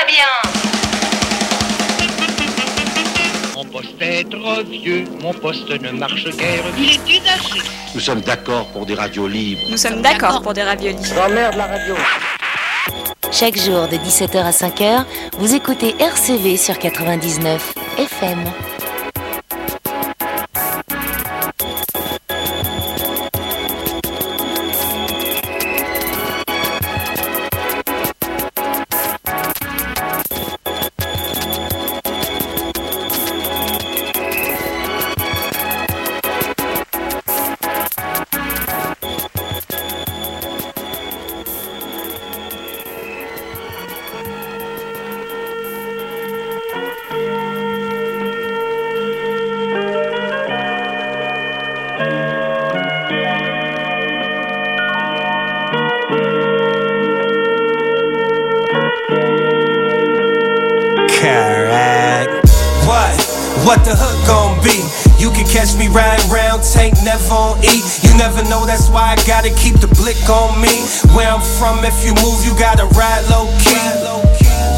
va bien. Mon poste est trop vieux, mon poste ne marche guère. Il est usagé. Nous sommes d'accord pour des radios libres. Nous sommes d'accord pour des raviolis. J'emmerde la radio. Chaque jour de 17h à 5h, vous écoutez RCV sur 99 FM. That's why I gotta keep the blick on me. Where I'm from, if you move, you gotta ride low key.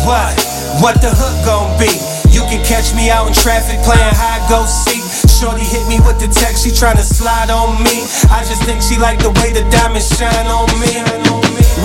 What? What the hook gon' be? You can catch me out in traffic playing high go seek. Shorty hit me with the text, she tryna slide on me. I just think she like the way the diamonds shine on me.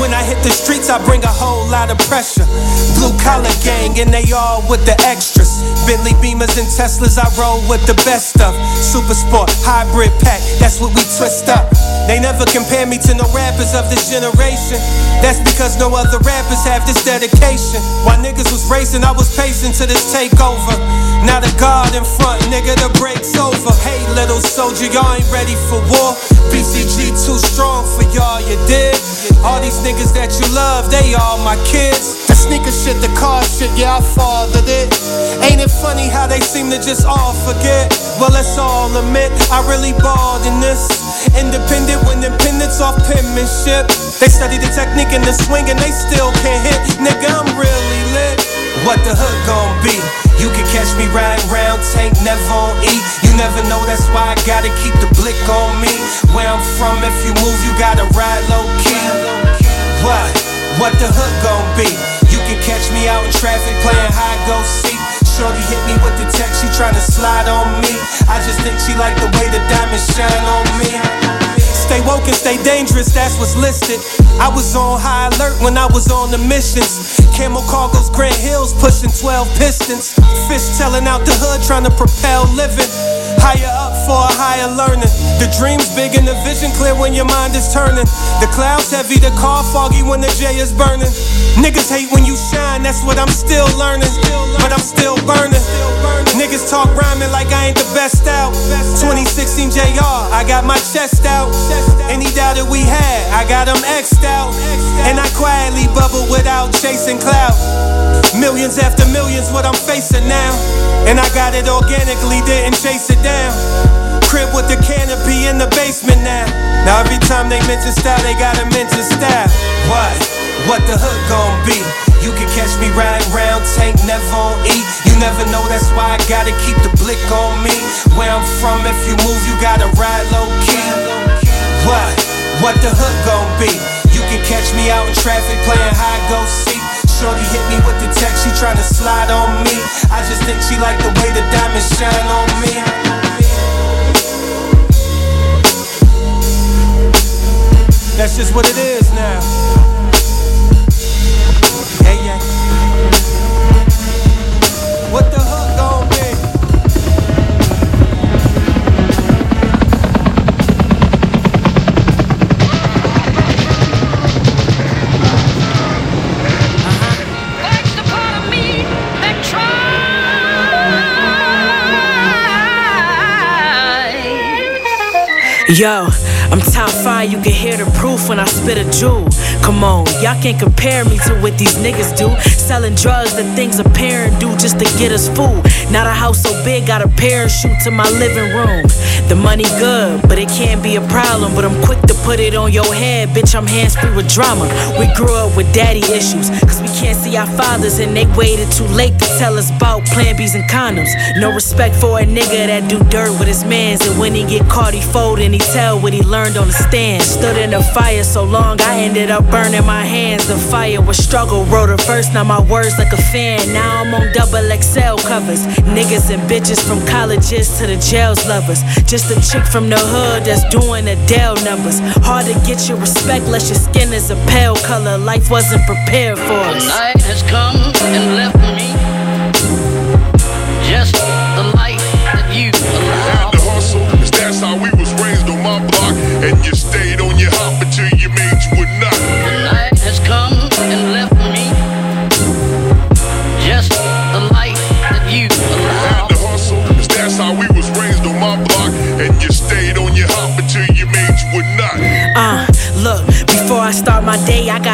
When I hit the streets, I bring a whole lot of pressure. Blue collar gang, and they all with the extras. Bentley Beamers and Teslas, I roll with the best of. Super sport, hybrid pack, that's what we twist up. They never compare me to no rappers of this generation. That's because no other rappers have this dedication. While niggas was racing, I was pacing to this takeover. Now the guard in front, nigga, the break's over. Hey, little soldier, y'all ain't ready for war. BCG too strong for y'all, you dig? All these niggas that you love, they all my kids. The sneaker shit, the car shit, yeah, I fathered it. Ain't it funny how they seem to just all forget? Well, let's all admit, I really balled in this. Independent when independence off penmanship. They study the technique and the swing and they still can't hit. Nigga, I'm really lit. What the hook gon' be? You can catch me riding round, tank never on E. You never know, that's why I gotta keep the blick on me. Where I'm from, if you move, you gotta ride low key. What? What the hook gon' be? You can catch me out in traffic playing high go seek. Shorty hit me with the text, she tryna slide on me. I just think she like the way the diamonds shine on me. Stay woke and stay dangerous, that's what's listed. I was on high alert when I was on the missions. Camel cargoes, Grant Hills, pushing 12 pistons. Fish telling out the hood, trying to propel living. Higher up for a higher learning. The dream's big and the vision clear when your mind is turning. The clouds heavy, the car foggy when the J is burning. Niggas hate when you shine, that's what I'm still learning. But I'm still burning. Niggas talk rhyming like I ain't the best out. 2016 JR, I got my chest out. Any doubt that we had, I got them X'd out. And I quietly bubble without chasing clout. Millions after millions, what I'm facing now. And I got it organically, didn't chase it down. Crib with the canopy in the basement now. Now every time they mention style, they gotta mention style. What? What the hook gon' be? You can catch me riding round, tank never on E. You never know, that's why I gotta keep the blick on me. Where I'm from, if you move, you gotta ride low key. What? What the hook gon' be? You can catch me out in traffic playing high go seek. Shorty hit me with the text, she tryna slide on me. I just think she like the way the diamonds shine on me. That's just what it is now. Yeah, yeah. What the hook gon' be? That's the part of me that tries. Yo, I'm top five, you can hear the proof when I spit a jewel. Come on, y'all can't compare me to what these niggas do. Selling drugs that things a parent do just to get us food. Not a house so big, got a parachute to my living room. The money good, but it can't can't be a problem, but I'm quick to put it on your head. Bitch, I'm hands free with drama. We grew up with daddy issues, cause we can't see our fathers and they waited too late to tell us about plan B's and condoms. No respect for a nigga that do dirt with his mans, and when he get caught, he fold and he tell what he learned on the stand. Stood in the fire so long, I ended up burning my hands. The fire was struggle, wrote a verse, now my words like a fan. Now I'm on double XL covers. Niggas and bitches from colleges to the jails lovers. Just a chick from the hood that's doing Adele numbers. Hard to get your respect, less your skin is a pale color. Life wasn't prepared for us. The night has come and left me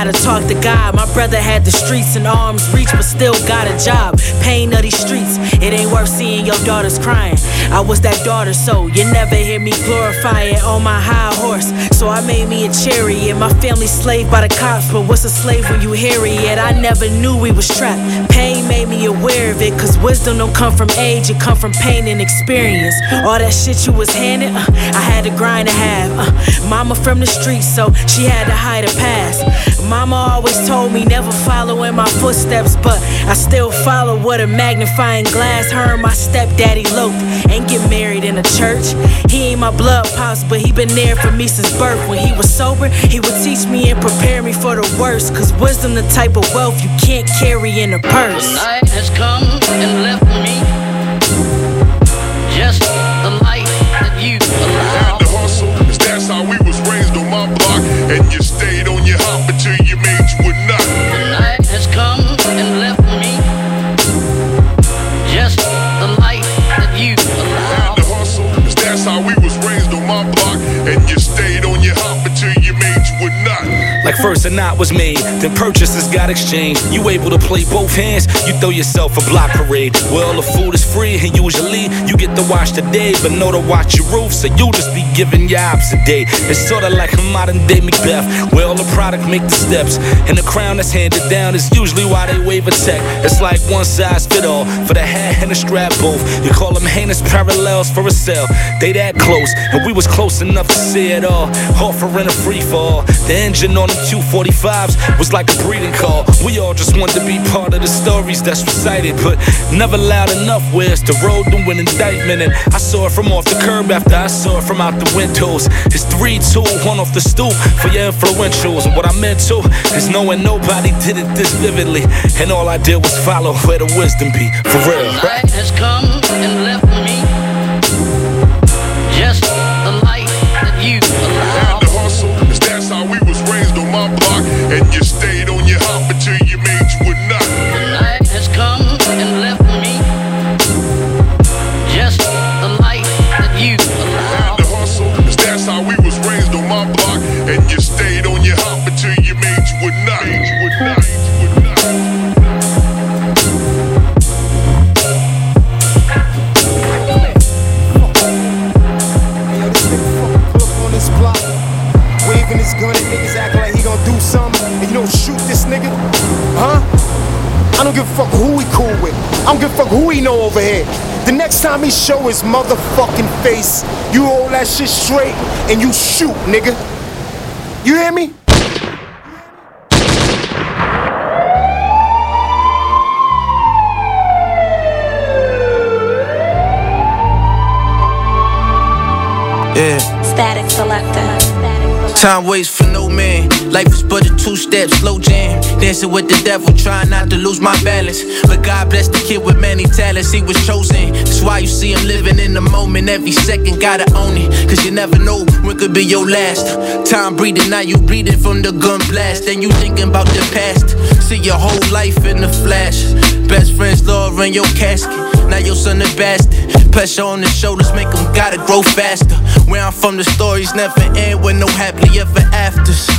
gotta talk to God. My brother had the streets in arm's reach, but still got a job. Pain of these streets, it ain't worth seeing your daughters crying. I was that daughter, so you never hear me glorify it on my high horse. So I made me a chariot. My family slave by the cops, but what's a slave when you hear it? I never knew we was trapped. Pain made me aware of it, cause wisdom don't come from age, it come from pain and experience. All that shit you was handed, uh, I had to grind to have. Uh, mama from the streets, so she had to hide a past. Mama always told me never follow in my footsteps, but I still follow with a magnifying glass. Her and my stepdaddy eloped, ain't get married in a church. He ain't my blood pops, but he been there for me since birth. When he was sober, he would teach me and prepare me for the worst. Cause wisdom the type of wealth you can't carry in a purse. The night has come not was made, then purchases got exchanged. You able to play both hands, you throw yourself a block parade. Well, the food is free, and usually you get to watch the day, but know to watch your roof, so you just be giving your ops a day. It's sorta like a modern day Macbeth, where all the product make the steps, and the crown that's handed down is usually why they wave a tech. It's like one size fit all for the hat and the strap both. You call them heinous parallels for a sale. They that close, and we was close enough to see it all. Offering a free fall, the engine on the 240. 45s was like a breeding call. We all just want to be part of the stories that's recited, but never loud enough Where's the road to an indictment. And I saw it from off the curb after I saw it from out the windows. It's 3 2, one off the stoop for your influentials. And what I meant to is knowing nobody did it this vividly. And all I did was follow where the wisdom be, for real. Right? I don't give a fuck who he know over here. The next time he show his motherfucking face, you hold that shit straight and you shoot, nigga. You hear me? Yeah. Static selector. Time waits for no man. Life is but a two step slow jam. Dancing with the devil, trying not to lose my balance. But God bless the kid with many talents, he was chosen. That's why you see him living in the moment. Every second, gotta own it. Cause you never know when could be your last. Time breathing, now you breathing from the gun blast. Then you thinking about the past. See your whole life in the flash. Best friends, love in your casket. Now your son a bastard. Pressure on the shoulders make him gotta grow faster. Where I'm from, the stories never end with no happily ever afters.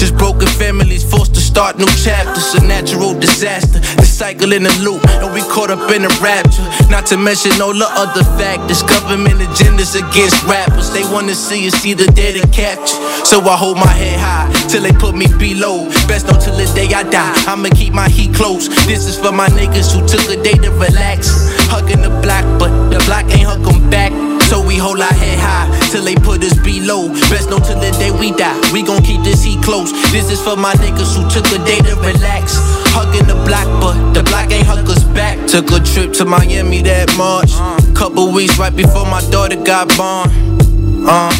Just broken families forced to start new chapters. A natural disaster, the cycle in the loop, and we caught up in a rapture. Not to mention all the other factors. Government agendas against rappers. They wanna see us either dead or captured. So I hold my head high till they put me below. Best know till the day I die. I'ma keep my heat close. This is for my niggas who took a day to relax. Hugging the block, but the block ain't hug 'em back. So we hold our head high till they put us below. Best know till the day we die. We gon' keep this heat close. This is for my niggas who took a day to relax. Hugging the block, but the block ain't hug us back. Took a trip to Miami that March. Couple weeks right before my daughter got born. Uh.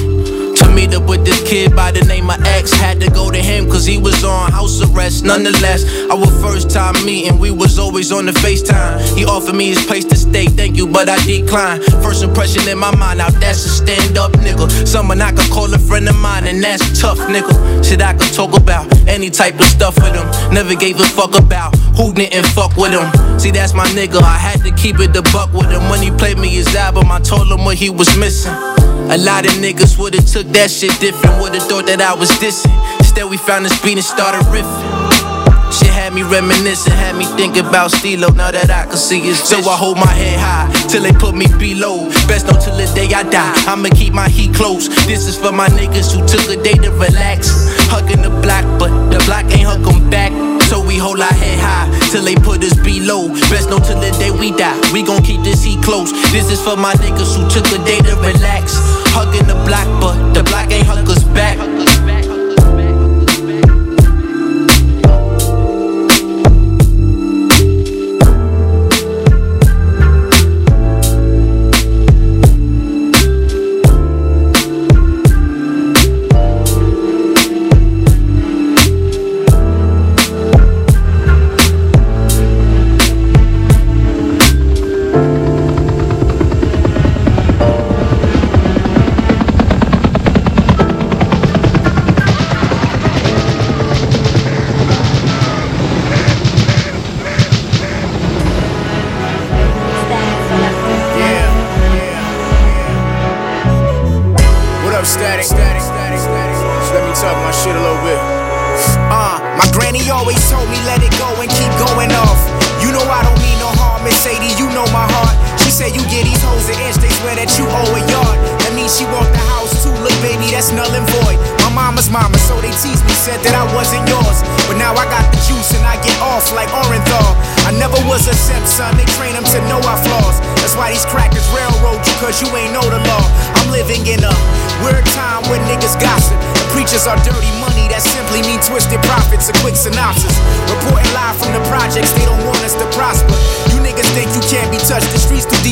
To meet up with this kid by the name of X. Had to go to him cause he was on house arrest. Nonetheless, our first time meeting, we was always on the FaceTime. He offered me his place stay, thank you, but I decline. First impression in my mind, now that's a stand up nigga. Someone I could call a friend of mine, and that's tough nigga. Shit I could talk about, any type of stuff with him. Never gave a fuck about who didn't fuck with him. See, that's my nigga, I had to keep it the buck with him. When he played me his album, I told him what he was missing. A lot of niggas would've took that shit different, would've thought that I was dissing. Instead, we found this beat and started riffing. Had me reminiscing, had me thinking about Stilo. Now that I can see his So I hold my head high till they put me below. Best know till the day I die. I'ma keep my heat close. This is for my niggas who took a day to relax. Hugging the block, but the block ain't hug 'em back. So we hold our head high till they put us below. Best know till the day we die. We gon' keep this heat close. This is for my niggas who took a day to relax. Hugging the block, but the block ain't hug us back.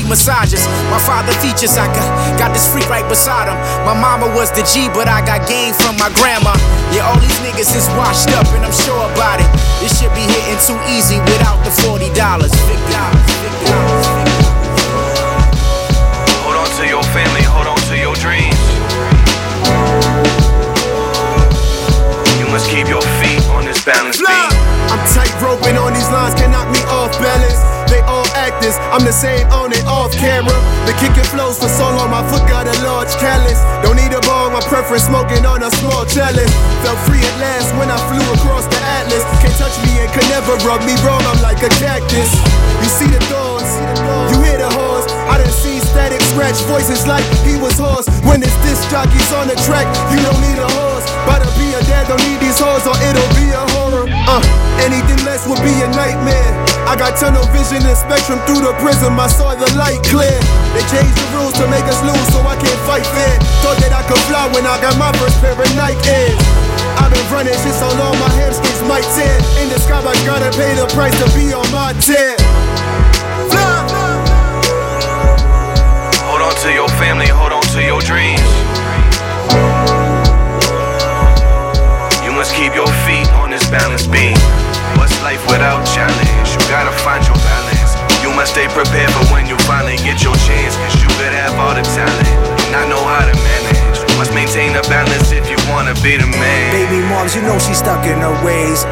Massages. My father teaches, I got, got this freak right beside him. My mama was the G, but I got game from my grandma. Yeah, all these niggas is washed up, and I'm sure about it. This shit be hitting too easy without the $40. Big dollars, big dollars. Hold on to your family, hold on to your dreams. You must keep your feet on this balance beam. I'm tight roping on these lines, can knock me off balance. I'm the same on and off camera. The kicking flows for so long, my foot got a large callus. Don't need a ball, my preference smoking on a small chalice. Felt free at last when I flew across the atlas. Can't touch me and could never rub me wrong, I'm like a cactus. You see the thorns, you hear the horse. I done seen static scratch voices like he was hoarse. When it's disc jockeys on the track, you don't need a horse. But to be a dad, don't need these hoes or it'll be a horror. Uh, anything less would be a nightmare. I got tunnel vision and spectrum through the prism. I saw the light clear. They changed the rules to make us lose, so I can't fight fair. Thought that I could fly when I got my first pair of Nike Airs. I've been running shit so long, my hamstrings might tear. In the sky, I gotta pay the price to be on my tear. Hold on to your family, hold on to your dreams. Keep your feet on this balance beam. What's life without challenge? You gotta find your balance. You must stay prepared for when you finally get your chance. Cause you could have all the talent, and not know how to manage. Must maintain a balance if you wanna be the man. Baby moms, you know she's stuck in her ways.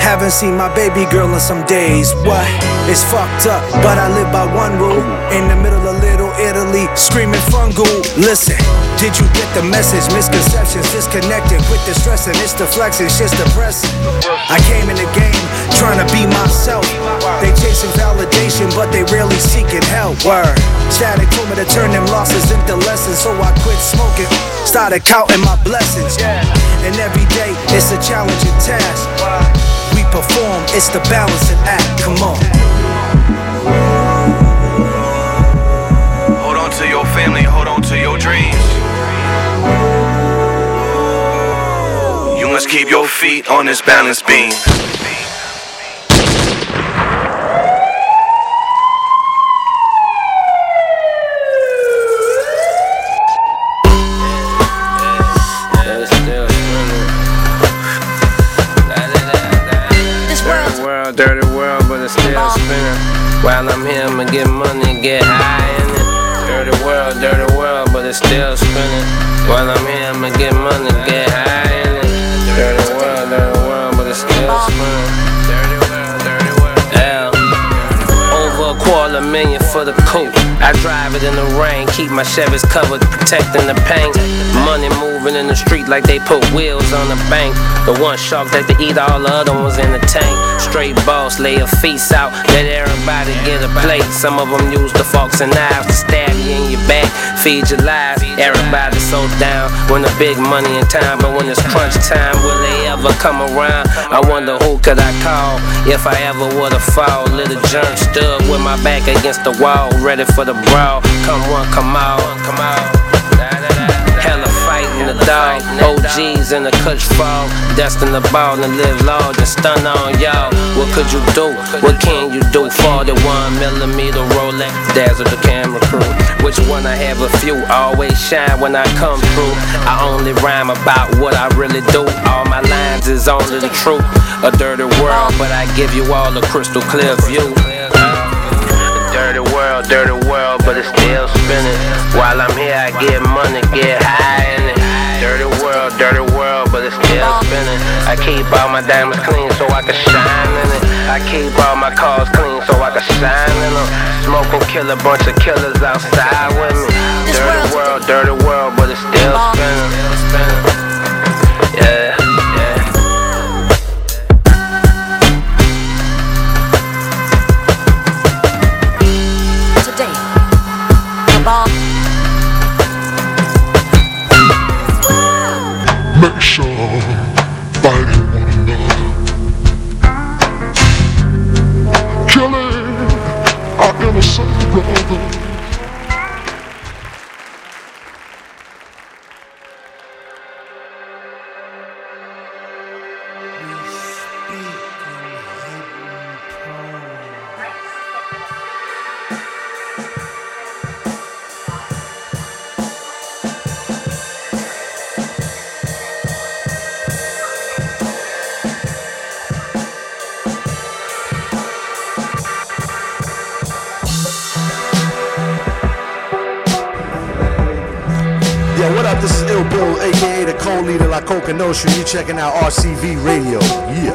Haven't seen my baby girl in some days. What? It's fucked up, but I live by one rule. In the middle of Little Italy, screaming fungal. Listen, Did you get the message? Misconceptions, disconnected with the stress and it's the flexing, shit's depressing. I came in the game trying to be myself. They chasing validation, but they really seeking help. Word. Static told me to turn them losses into lessons, so I quit smoking. Started counting my blessings. And every day it's a challenging task. We perform, it's the balancing act. Come on. You keep your feet on this balance beam. Dirty world, dirty world, but it's still spinning. While I'm here, I'ma get money, get high in it. Dirty world, dirty world, but it's still spinning. While I'm here, I'ma get money, get for the coupe. I drive it in the rain, keep my Chevys covered, protecting the paint. Money moving in the street like they put wheels on the bank. The one shark that they eat, all the other ones in the tank. Straight boss, lay your feast out, let everybody get a plate. Some of them use the forks and knives to stab you in your back, feed your lies. Everybody so down when the big money in time, but when it's crunch time, will they ever come around? I wonder who could I call if I ever would've fall. Little jerk stood with my back against the wall, ready for the brawl. Come one, come out, come out. Dog, OGs in the Kush fall, destined the ball and live large and stun on y'all. What could you do? What can you do? 41 millimeter Rolex, dazzle the camera crew. Which one I have a few, always shine when I come through. I only rhyme about what I really do. All my lines is only the truth. A dirty world, but I give you all a crystal clear view. Dirty world, dirty world, but it's still spinning. While I'm here, I get money, get high dirty world, but it's still spinning. I keep all my diamonds clean so I can shine in it. I keep all my cars clean so I can shine in them. Kill a bunch of killers outside with me. Dirty world, dirty world, but it's still spinning. Yeah. What up? This is Ill Bill, aka the co-leader La Coca Nostra. You checking out RCV Radio. Yeah.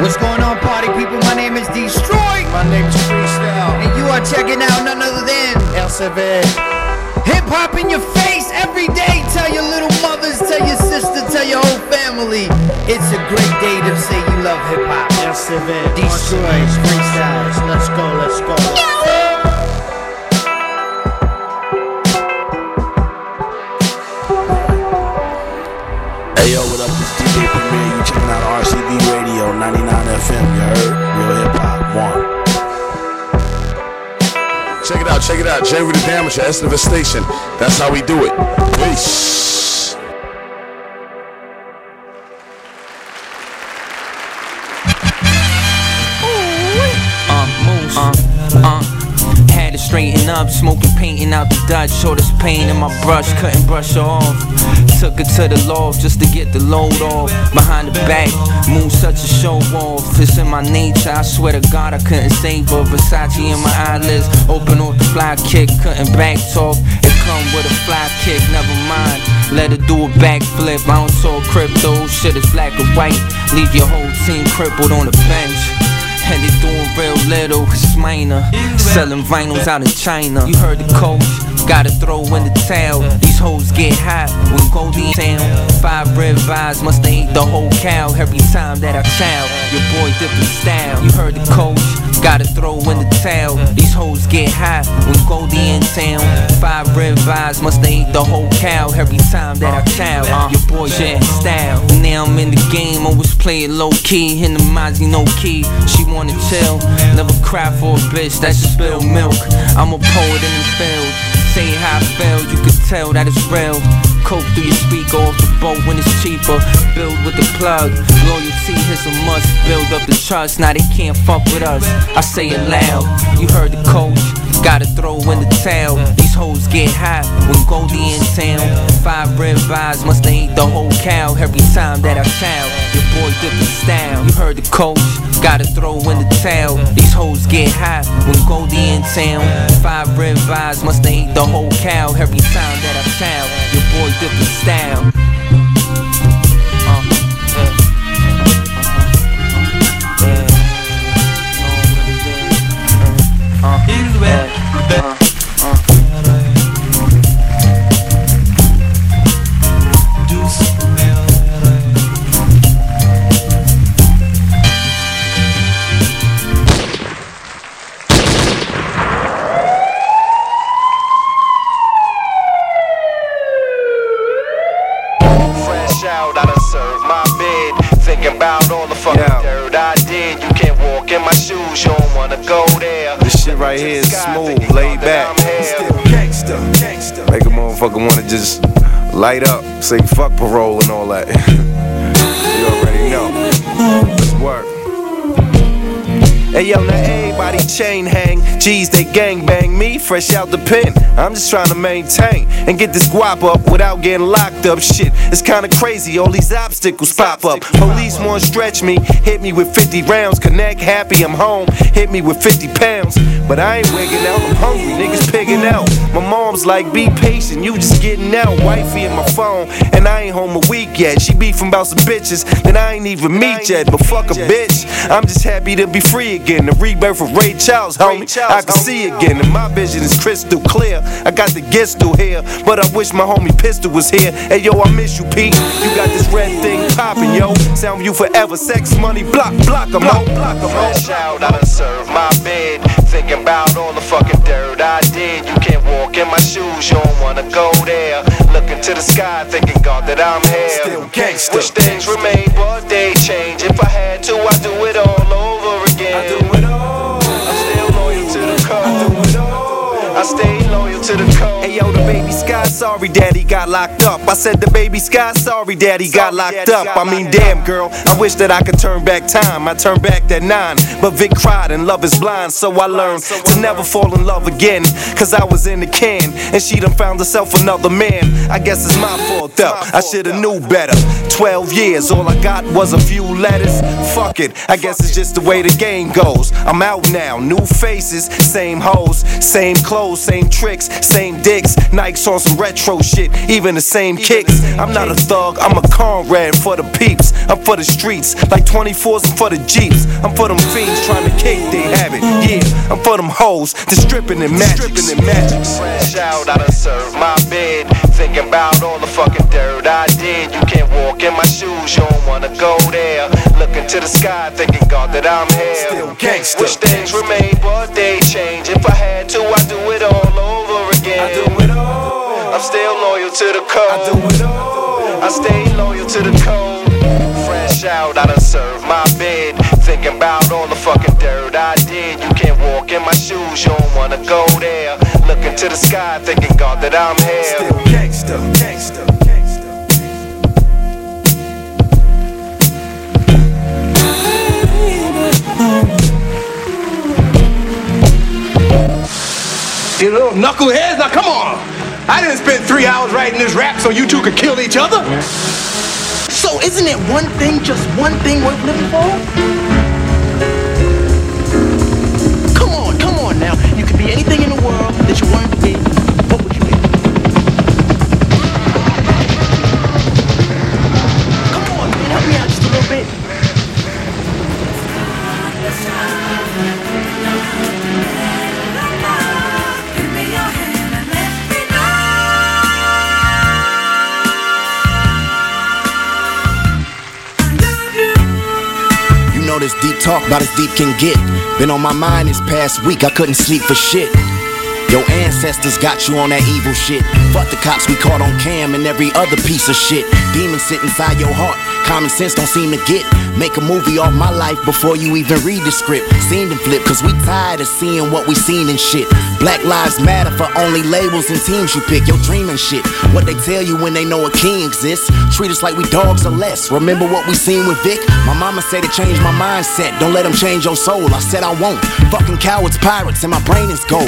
What's going on, party people? My name is Destroy. My name's Freestyle. And you are checking out none other than LCV. Hip hop in your face every day. Tell your little mothers, tell your sister, tell your whole family. It's a great day to say you love hip hop. LCV. Destroy. Freestyles. Let's go, let's go. Check it out, check it out. Jerry the Damager, Estevan Station. That's how we do it. Peace. Dutch. Saw this pain in my brush, couldn't brush off. Took her to the loft just to get the load off. Behind the back, move such a show off. It's in my nature, I swear to God I couldn't save her. Versace in my eyelids, open off the fly kick, couldn't back talk. It come with a fly kick, never mind. Let her do a backflip. I don't talk crypto, shit is black or white. Leave your whole team crippled on the bench. They doing real little. It's minor, selling vinyls out of China. You heard the coach, gotta throw in the towel. These hoes get hot when Goldie town. Five red eyes, must ate the whole cow every time that I chow. Your boy different style. You heard the coach. Gotta throw in the towel. These hoes get high when Goldie in town. Five red eyes, must ate the whole cow every time that I chow. Uh, your boy jet style. Now I'm in the game, always play it low key. In the Mozzie, no key. She wanna chill, never cry for a bitch that should spill milk. I'm a poet in the field. Say how I feel, you can tell that it's real. Coke through your speaker off the boat when it's cheaper. Build with the plug. Loyalty is a must. Build up the trust. Now they can't fuck with us. I say it loud. You heard the coach. Gotta throw in the towel. These hoes get hot when Goldie in town. Five red eyes must they eat the whole cow every time that I chow. Boy different style. You heard the coach. Gotta throw in the towel. These hoes get hot when Goldie in town. Five red eyes must eat the whole cow every time that I chow. Your boy different style. Fresh right here is smooth, laid back. Make a motherfucker wanna just light up, say fuck parole and all that. you already know. Let's work. Hey yo, now everybody chain hang. G's, they gang bang me fresh out the pen. I'm just trying to maintain and get this guap up without getting locked up. Shit, it's kinda crazy. All these obstacles pop up. Police want to stretch me, hit me with 50 rounds. Connect happy, I'm home. Hit me with 50 pounds. But I ain't wigging out, I'm hungry. Niggas pigging out. My mom's like, be patient, you just getting out. Wifey in my phone, and I ain't home a week yet. She beefing about some bitches that I ain't even meet yet. But fuck a bitch, I'm just happy to be free again. The rebirth of Ray Charles, homie. I can see again, and my vision is crystal clear. I got the gets through here, but I wish my homie Pistol was here. Hey yo, I miss you, Pete. You got this red thing poppin', yo. Sound you forever, sex, money, block, block 'em out. Fresh out, I done served my bed. Thinking about all the fucking dirt I did. You can't walk in my shoes, you don't wanna go there. Looking to the sky, thinking God that I'm here. Still gangsta. Wish things remain, but they change. If I had to, I'd do it all over again. I do it all. I'm still loyal to the code. I do it all. I stay loyal to the. Hey yo, the baby Sky, sorry daddy got locked up. I said the baby Sky, sorry daddy got locked up. I mean, damn girl, I wish that I could turn back time. I turned back that nine, but Vic cried and love is blind. So I learned to never fall in love again. Cause I was in the can, and she done found herself another man. I guess it's my fault though. I should've knew better. 12 years, all I got was a few letters. Fuck it, I guess it's just the way the game goes. I'm out now, new faces, same hoes, same clothes, same tricks, same dicks. Nikes on some retro shit, even the same kicks. I'm not a thug, I'm a comrade for the peeps. I'm for the streets, like 24s and for the jeeps. I'm for them fiends trying to kick they habit. Yeah, I'm for them hoes, the stripping and magic. Stripping and magic. Fresh out, I done served my bid. Thinking about all the fucking dirt I did. You can't walk in my shoes, you don't wanna go there. Looking to the sky, thinking God that I'm here. Still gangsta. Wish things remain, but they change. If I had to, I'd do it all over again. I do it all. I'm still loyal to the code. I do it all. I stay loyal to the code. Fresh out, I done served my bid. Thinking about all the fucking dirt I shoes, you don't wanna go there. Looking to the sky, thinking God that I'm here. Still gangsta, gangsta. You little knuckleheads, now come on. I didn't spend three hours writing this rap so you two could kill each other. So isn't it one thing, just one thing worth living for? Be anything in the world that you wanted to be. Talk about as deep can get. Been on my mind this past week, I couldn't sleep for shit. Your ancestors got you on that evil shit. Fuck the cops we caught on cam and every other piece of shit. Demons sit inside your heart. Common sense don't seem to get. Make a movie off my life before you even read the script. Seen them flip, cause we tired of seeing what we seen and shit. Black lives matter for only labels and teams you pick. Your dream shit. What they tell you when they know a king exists. Treat us like we dogs or less. Remember what we seen with Vic? My mama said to change my mindset. Don't let them change your soul. I said I won't. Fucking cowards, pirates, and my brain is gold.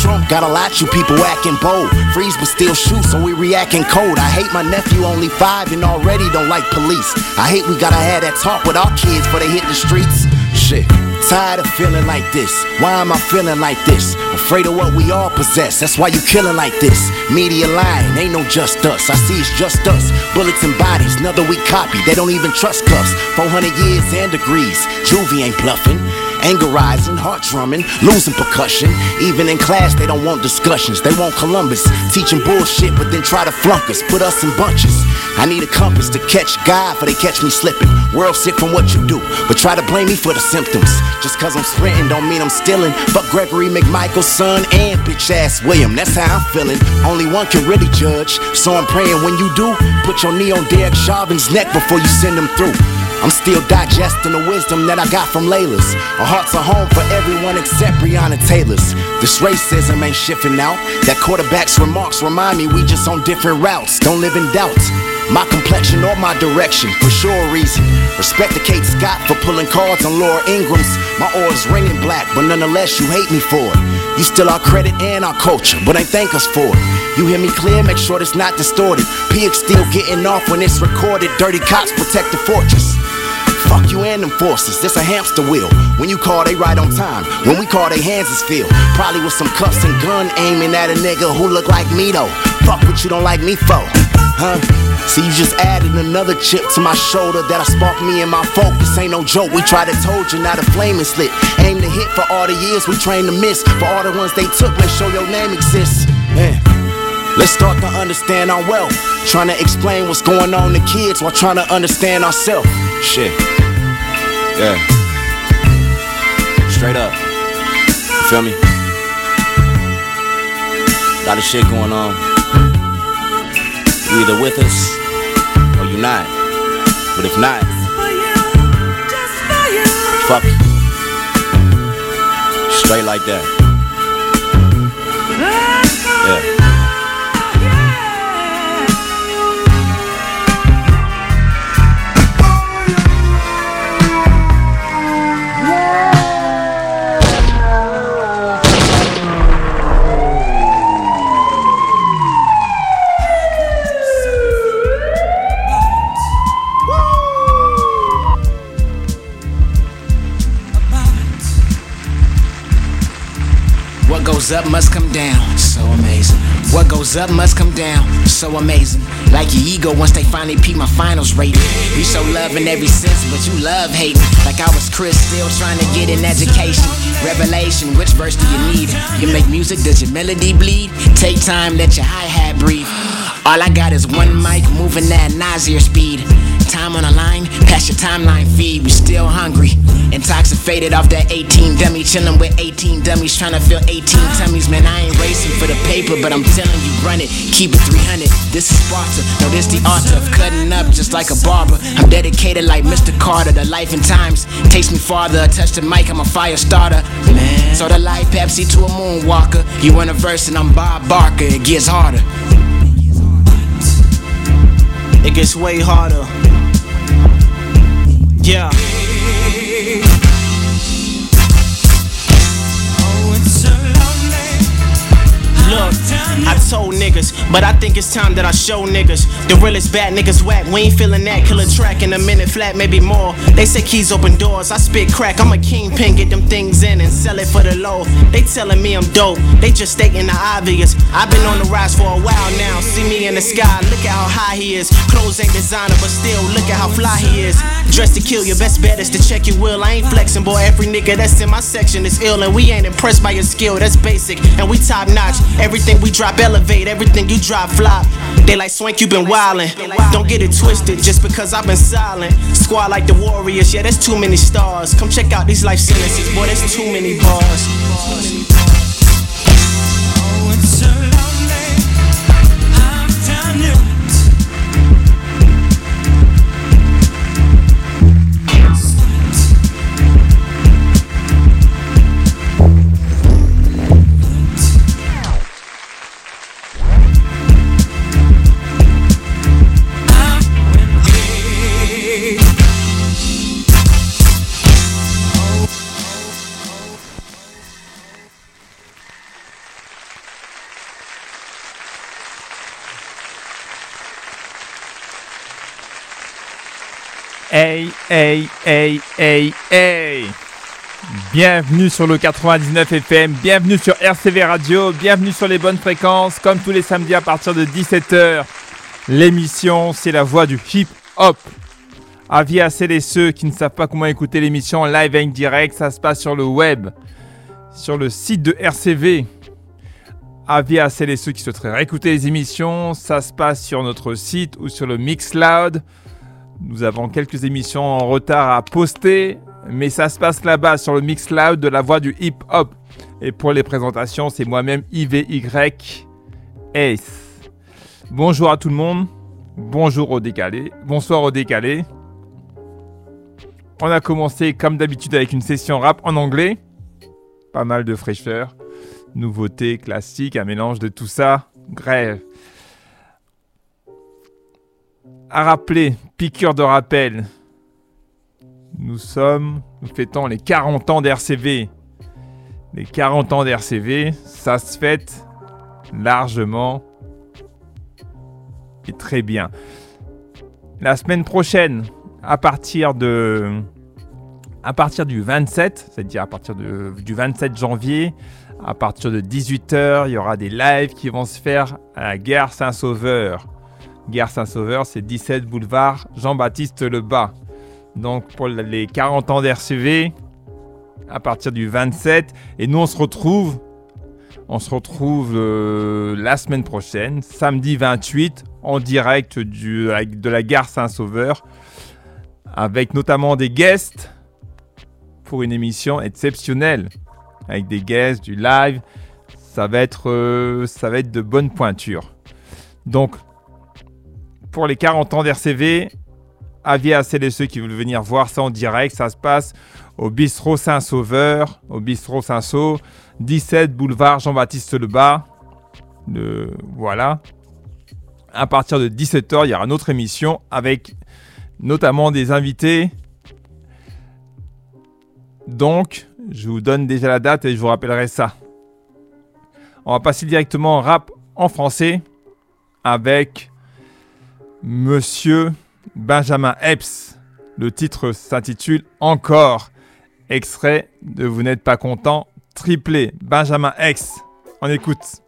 Trump got a lot you people acting bold. Freeze but still shoot, so we reacting cold. I hate my nephew, only five, and already don't like police. I hate we gotta have that talk with our kids before they hit the streets. Shit, tired of feeling like this. Why am I feeling like this? Afraid of what we all possess. That's why you killing like this. Media lying, ain't no just us. I see it's just us. Bullets and bodies, another we copy. They don't even trust cuffs. 400 years and degrees. Juvie ain't bluffing. Anger rising, heart drumming, losing percussion. Even in class, they don't want discussions. They want Columbus teaching bullshit, but then try to flunk us, put us in bunches. I need a compass to catch God, for they catch me slipping. World sick from what you do, but try to blame me for the symptoms. Just cause I'm sprinting don't mean I'm stealing. Fuck Gregory McMichael's son and bitch ass William. That's how I'm feeling. Only one can really judge. So I'm praying when you do, put your knee on Derek Chauvin's neck before you send him through. I'm still digesting the wisdom that I got from Layla's. Our hearts are home for everyone except Breonna Taylor's. This racism ain't shifting out. That quarterback's remarks remind me we just on different routes. Don't live in doubt. My complexion or my direction, for sure a reason. Respect to Kate Scott for pulling cards on Laura Ingram's. My oars ringing black, but nonetheless you hate me for it. You still our credit and our culture, but ain't thank us for it. You hear me clear, make sure it's not distorted. PX still getting off when it's recorded. Dirty cops protect the fortress. Fuck you and them forces, this a hamster wheel. When you call, they right on time. When we call, they hands is filled. Probably with some cuffs and gun aiming at a nigga who look like me though. Fuck what you don't like me for, huh? See, you just added another chip to my shoulder that'll spark me and my. This ain't no joke. We tried to told you, now the flame is lit. Aim to hit for all the years we trained to miss. For all the ones they took, let's show your name exists. Man. Let's start to understand our wealth. Trying to explain what's going on to kids while trying to understand ourselves. Shit. Yeah. Straight up. You feel me? Lot of shit going on. You either with us or you not. But if not, fuck it. Straight like that. Yeah. Up must come down. So amazing. What goes up must come down. So amazing. Like your ego once they finally peep my finals rating. You show love in every sense, but you love hating. Like I was Chris, still trying to get an education. Revelation, which verse do you need? You make music, does your melody bleed? Take time, let your hi hat breathe. All I got is one mic moving at nausea speed. Time on the line, past your timeline feed. We still hungry, intoxicated off that 18 dummy, chilling with 18 dummies, trying to fill 18 tummies. Man, I ain't racing for the paper, but I'm telling you, run it, keep it 300. This is Sparta, no, this the art of cutting up just like a barber. I'm dedicated like Mr. Carter, the life and times takes me farther. Touch the mic, I'm a fire starter. Man, so the light Pepsi to a moonwalker. You in a verse and I'm Bob Barker, it gets harder. It gets way harder. Yeah. I told niggas, but I think it's time that I show niggas. The realest bad niggas whack. We ain't feeling that. Kill a track in a minute flat, maybe more. They say keys open doors. I spit crack. I'm a kingpin, get them things in and sell it for the low. They telling me I'm dope. They just stating the obvious. I've been on the rise for a while now. See me in the sky. Look at how high he is. Clothes ain't designer, but still look at how fly he is. Dressed to kill. Your best bet is to check your will. I ain't flexing, boy. Every nigga that's in my section is ill, and we ain't impressed by your skill. That's basic, and we top notch. Everything we drop drop elevate, everything you drop flop. They like swank, you been wildin'. Don't get it twisted just because I've been silent. Squad like the Warriors, yeah, there's too many stars. Come check out these life sentences, boy, there's too many bars. Hey, hey, hey, hey, Bienvenue sur le 99 FM, bienvenue sur RCV Radio, bienvenue sur les bonnes fréquences, comme tous les samedis à partir de 17h. L'émission, c'est la voix du hip-hop. Avis à celles et ceux qui ne savent pas comment écouter l'émission live et en direct, ça se passe sur le web, sur le site de RCV. Avis à celles et ceux qui souhaiteraient réécouter les émissions, ça se passe sur notre site ou sur le Mixcloud. Nous avons quelques émissions en retard à poster, mais ça se passe là-bas sur le Mixcloud de la voix du hip-hop. Et pour les présentations, c'est moi-même IVY Ace. Bonjour à tout le monde. Bonjour au décalé. Bonsoir au décalé. On a commencé comme d'habitude avec une session rap en anglais. Pas mal de fraîcheur. Nouveautés, classiques, un mélange de tout ça. Grève à rappeler, piqûre de rappel, nous sommes, nous fêtons les 40 ans d'RCV. Les 40 ans d'RCV, ça se fête largement et très bien. La semaine prochaine, à partir de à partir du 27, c'est-à-dire à partir du 27 janvier, à partir de 18h, il y aura des lives qui vont se faire à la gare Saint-Sauveur. Gare Saint-Sauveur, c'est 17 boulevard Jean-Baptiste Lebas. Donc pour les 40 ans d'RCV, à partir du 27. Et nous, on se retrouve, on se retrouve euh, la semaine prochaine, samedi 28, en direct de la gare Saint-Sauveur, avec notamment des guests pour une émission exceptionnelle, avec des guests, du live. Ça va être, euh, ça va être de bonnes pointures. Donc, pour les 40 ans d'RCV. Avis à celles et ceux qui veulent venir voir ça en direct. Ça se passe au bistrot Saint-Sauveur, au bistrot Saint-Sau, 17 boulevard Jean-Baptiste Lebas. Le, voilà. À partir de 17h, il y aura une autre émission avec notamment des invités. Donc, je vous donne déjà la date et je vous rappellerai ça. On va passer directement en rap en français avec Monsieur Benjamin Epps. Le titre s'intitule Encore. Extrait de Vous n'êtes pas content, triplé. Benjamin Epps. On écoute.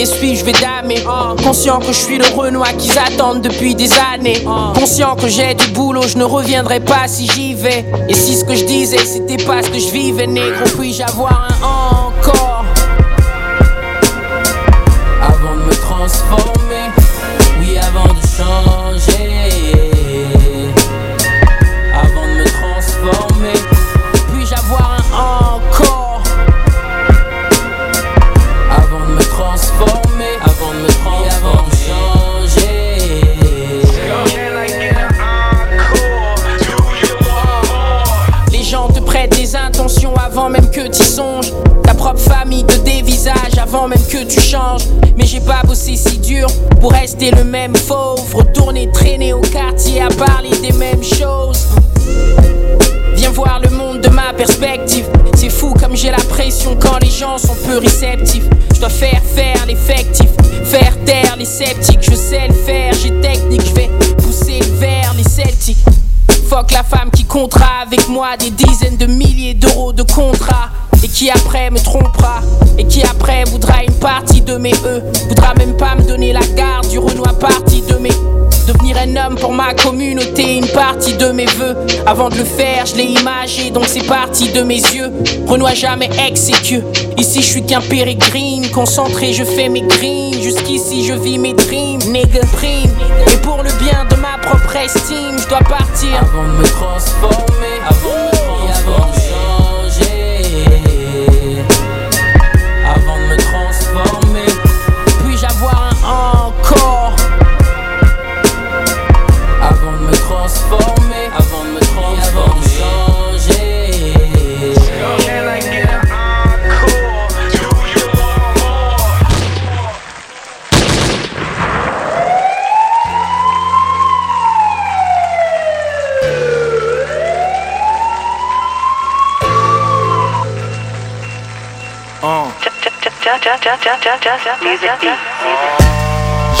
Billets suivent, je vais damer. Conscient que je suis le Renoir qu'ils attendent depuis des années. Conscient que j'ai du boulot, je ne reviendrai pas si j'y vais. Et si ce que je disais, c'était pas ce que je vivais, négro, puis-je avoir un encore le même fauve. Retourner traîner au quartier à parler des mêmes choses. Viens voir le monde de ma perspective. C'est fou comme j'ai la pression quand les gens sont peu réceptifs. Je dois faire faire l'effectif, faire taire les sceptiques. Je sais le faire, j'ai technique, je vais pousser vers les celtiques. Fuck la femme qui comptera avec moi des dizaines de milliers d'euros de contrat. Et qui après me trompera. Et qui après voudra une partie de mes E. Voudra même pas me donner la garde du Renoir partie de mes. Devenir un homme pour ma communauté, une partie de mes vœux. Avant de le faire, je l'ai imagé, donc c'est parti de mes yeux. Renoir jamais exécueux. Ici, je suis qu'un pérégrine. Concentré, je fais mes greens. Jusqu'ici, je vis mes dreams. Nigga prime. Et pour le bien de ma propre estime, je dois partir. Avant de me transformer, avant de me transformer,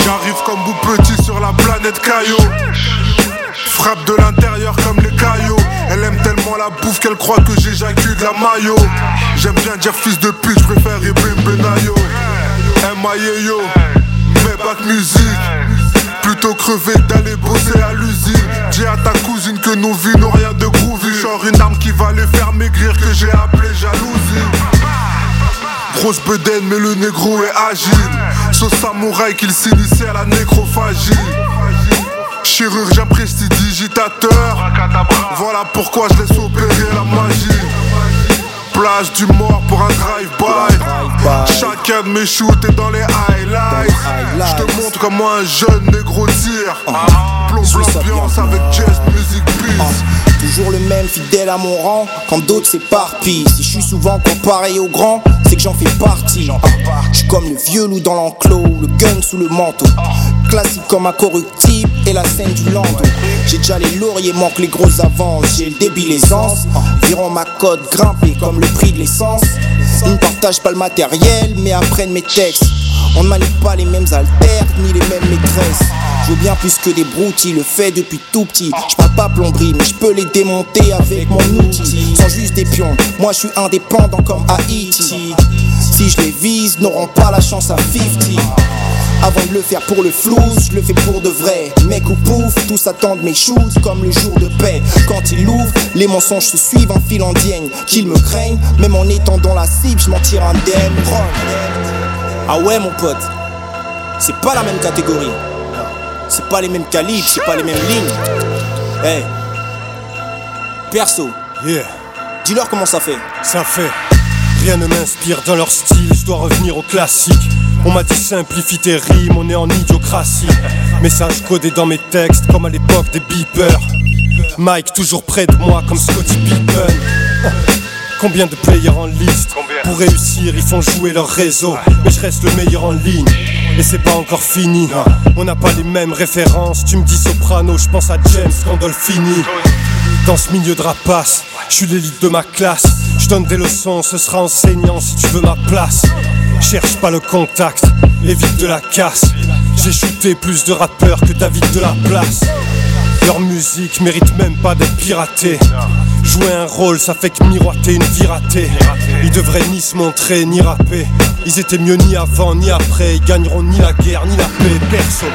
J'arrive comme vous petit sur la planète Caillot. Frappe de l'intérieur comme les caillots. Elle aime tellement la bouffe qu'elle croit que j'éjacule de la maillot. J'aime bien dire fils de pute, je préfère Ibrim Benayo. M.I.A.Yo. Mais pas de musique. Plutôt crever d'aller bosser à l'usine. Dis à ta cousine que nos vies n'ont rien de groovy. Genre une arme qui va les faire maigrir que j'ai appelé jalousie. Grosse bedaine, mais le négro est agile. Ce samouraï qu'il s'initie à la nécrophagie. Chirurgien prestidigitateur. Voilà pourquoi je laisse opérer la magie. Plage du mort pour un drive-by. Chacun de mes shoots est dans les highlights. Je te montre comment un jeune négro tire. Plombe l'ambiance avec jazz, music peace. Toujours le même, fidèle à mon rang, quand d'autres s'éparpillent. Si je suis souvent comparé au grand, c'est que j'en fais partie. Je suis comme le vieux loup dans l'enclos, le gun sous le manteau. Classique comme incorruptible et la scène du lando. J'ai déjà les lauriers, manque les grosses avances. J'ai le débit, l'aisance. Virons ma cote grimpée comme le prix de l'essence. Ils ne partagent pas le matériel, mais apprennent mes textes. On ne manie pas les mêmes altères, ni les mêmes maîtresses. Je veux bien plus que des broutilles, le fait depuis tout petit. Je parle pas plomberie, mais je peux les démonter avec mon outil. Sans juste des pions, moi je suis indépendant comme Haïti. Si je les vise, n'auront pas la chance à 50. Avant de le faire pour le flou, je le fais pour de vrai. Mec ou pouf, tous attendent mes shoots comme le jour de paix. Quand il ouvre, les mensonges se suivent en fil en. Qu'ils me craignent, même en étant dans la cible, je m'en tire indemne. Ah ouais, mon pote, c'est pas la même catégorie. C'est pas les mêmes calibres, c'est pas les mêmes lignes. Hey, perso, Yeah, dis-leur comment ça fait. ça fait. Rien ne m'inspire dans leur style, je dois revenir au classique. On m'a dit simplifie tes rimes, on est en idiocratie. Message codé dans mes textes, comme à l'époque des beepers. Mike toujours près de moi, comme Scotty Pippen. Combien de players en liste Pour réussir, ils font jouer leur réseau. Mais je reste le meilleur en ligne. Et c'est pas encore fini. On n'a pas les mêmes références. Tu me dis soprano, je pense à James Gandolfini. Dans ce milieu de rapace, je suis l'élite de ma classe. Je donne des leçons, ce sera enseignant si tu veux ma place. Cherche pas le contact, évite de la casse. J'ai shooté plus de rappeurs que David de la place. Leur musique mérite même pas d'être piratée. Jouer un rôle, ça fait que miroiter une vie ratée. Ils devraient ni se montrer, ni rapper. Ils étaient mieux ni avant, ni après. Ils gagneront ni la guerre, ni la paix, perso.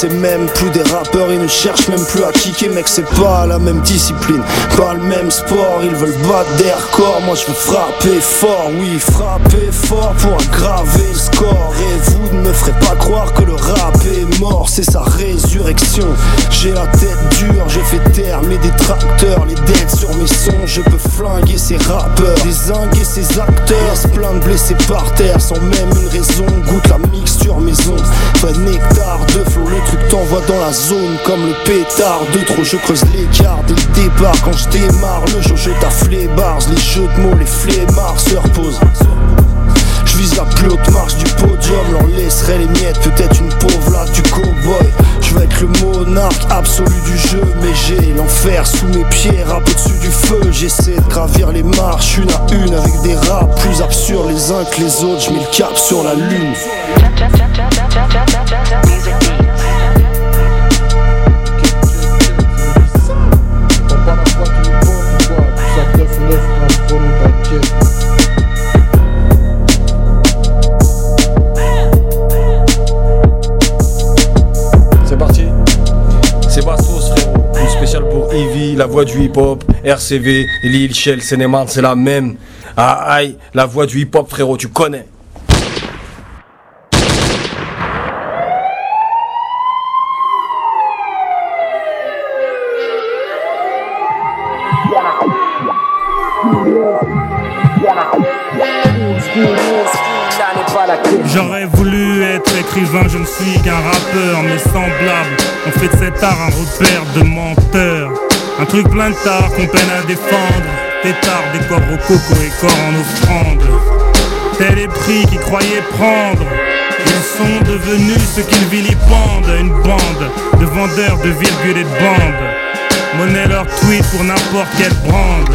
C'est même plus des rappeurs Ils ne cherchent même plus à kicker mec c'est pas la même discipline. Pas le même sport Ils veulent battre des records. Moi je veux frapper fort Oui frapper fort pour aggraver le score. Et me ferez pas croire que le rap est mort C'est sa résurrection. J'ai la tête dure, je fais taire mes détracteurs Les dettes sur mes sons, je peux flinguer ces rappeurs Désinguer ces acteurs, se plein de blessés par terre Sans même une raison, goûte la mixture maison. Vrai nectar de flow, le truc t'envoie dans la zone Comme le pétard de trop, je creuse l'écart dès le départ Quand je démarre, le jeu je taffe les Les jeux de mots, les flemmards se reposent. Je vise la plus haute marche podium, leur les miettes, peut-être une pauvre là du cowboy. Je vais être le monarque absolu du jeu, mais j'ai l'enfer sous mes pieds, rap au-dessus du feu. J'essaie de gravir les marches une à une avec des raps plus absurdes les uns que les autres. Je mets le cap sur la lune. Voix du hip-hop, RCV, Lille, Shell, Sénéman, c'est la même. Ah aïe, la voix du hip-hop frérot, tu connais. J'aurais voulu être écrivain, je ne suis qu'un rappeur, mais semblable. On fait de cet art un repère de menteurs. Truc plein de tard qu'on peine à défendre. Tétard, des corps au coco et corps en offrande. Tel est prix qu'ils croyaient prendre. Ils sont devenus ce qu'ils vilipendent. Une bande de vendeurs de virgules et de bandes. Monnaie leur tweet pour n'importe quelle brande.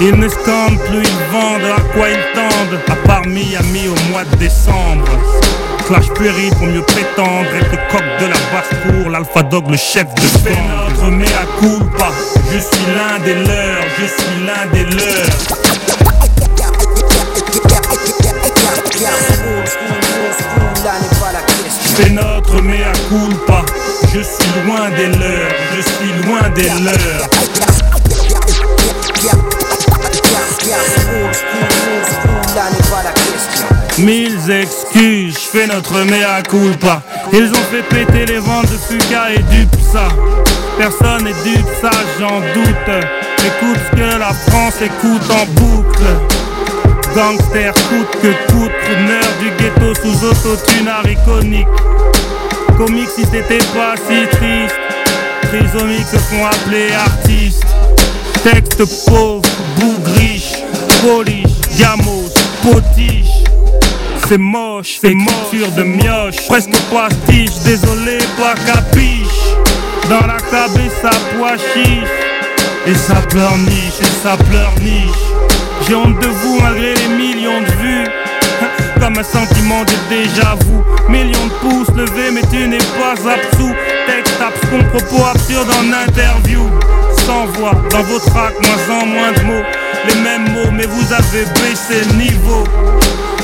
Ils ne scandent plus, ils vendent à quoi ils tendent? À part Miami au mois de décembre. Clash Perry pour mieux prétendre être le coq de la basse-cour, l'alpha dog, le chef de Fais notre mea culpa. Je suis l'un des leurs, je suis l'un des leurs. C'est notre mea culpa. Je suis loin des leurs, je suis loin des leurs. Mille excuses, je fais notre mea culpa. Ils ont fait péter les ventes de Fuga et d'Upsa. Personne n'est dupe, ça j'en doute. Écoute ce que la France écoute en boucle. Gangster coûte que coûte, nerd du ghetto sous autotune iconique. Comique si c'était pas si triste. se font appeler artistes. Texte pauvre, bougriche, polish, gamos, potiche. C'est moche, c'est moche. de mioche, presque pastiche, désolé, pas capiche. Dans la cabeza pois chiche, et ça pleurniche, et ça pleurniche. J'ai honte de vous malgré les millions de vues. Comme un sentiment de déjà vu. Millions de pouces levés mais tu n'es pas absous. Texte abscon, propos absurdes en interview. Sans voix, dans vos tracks, moins en moins de mots. Les mêmes mots mais vous avez baissé le niveau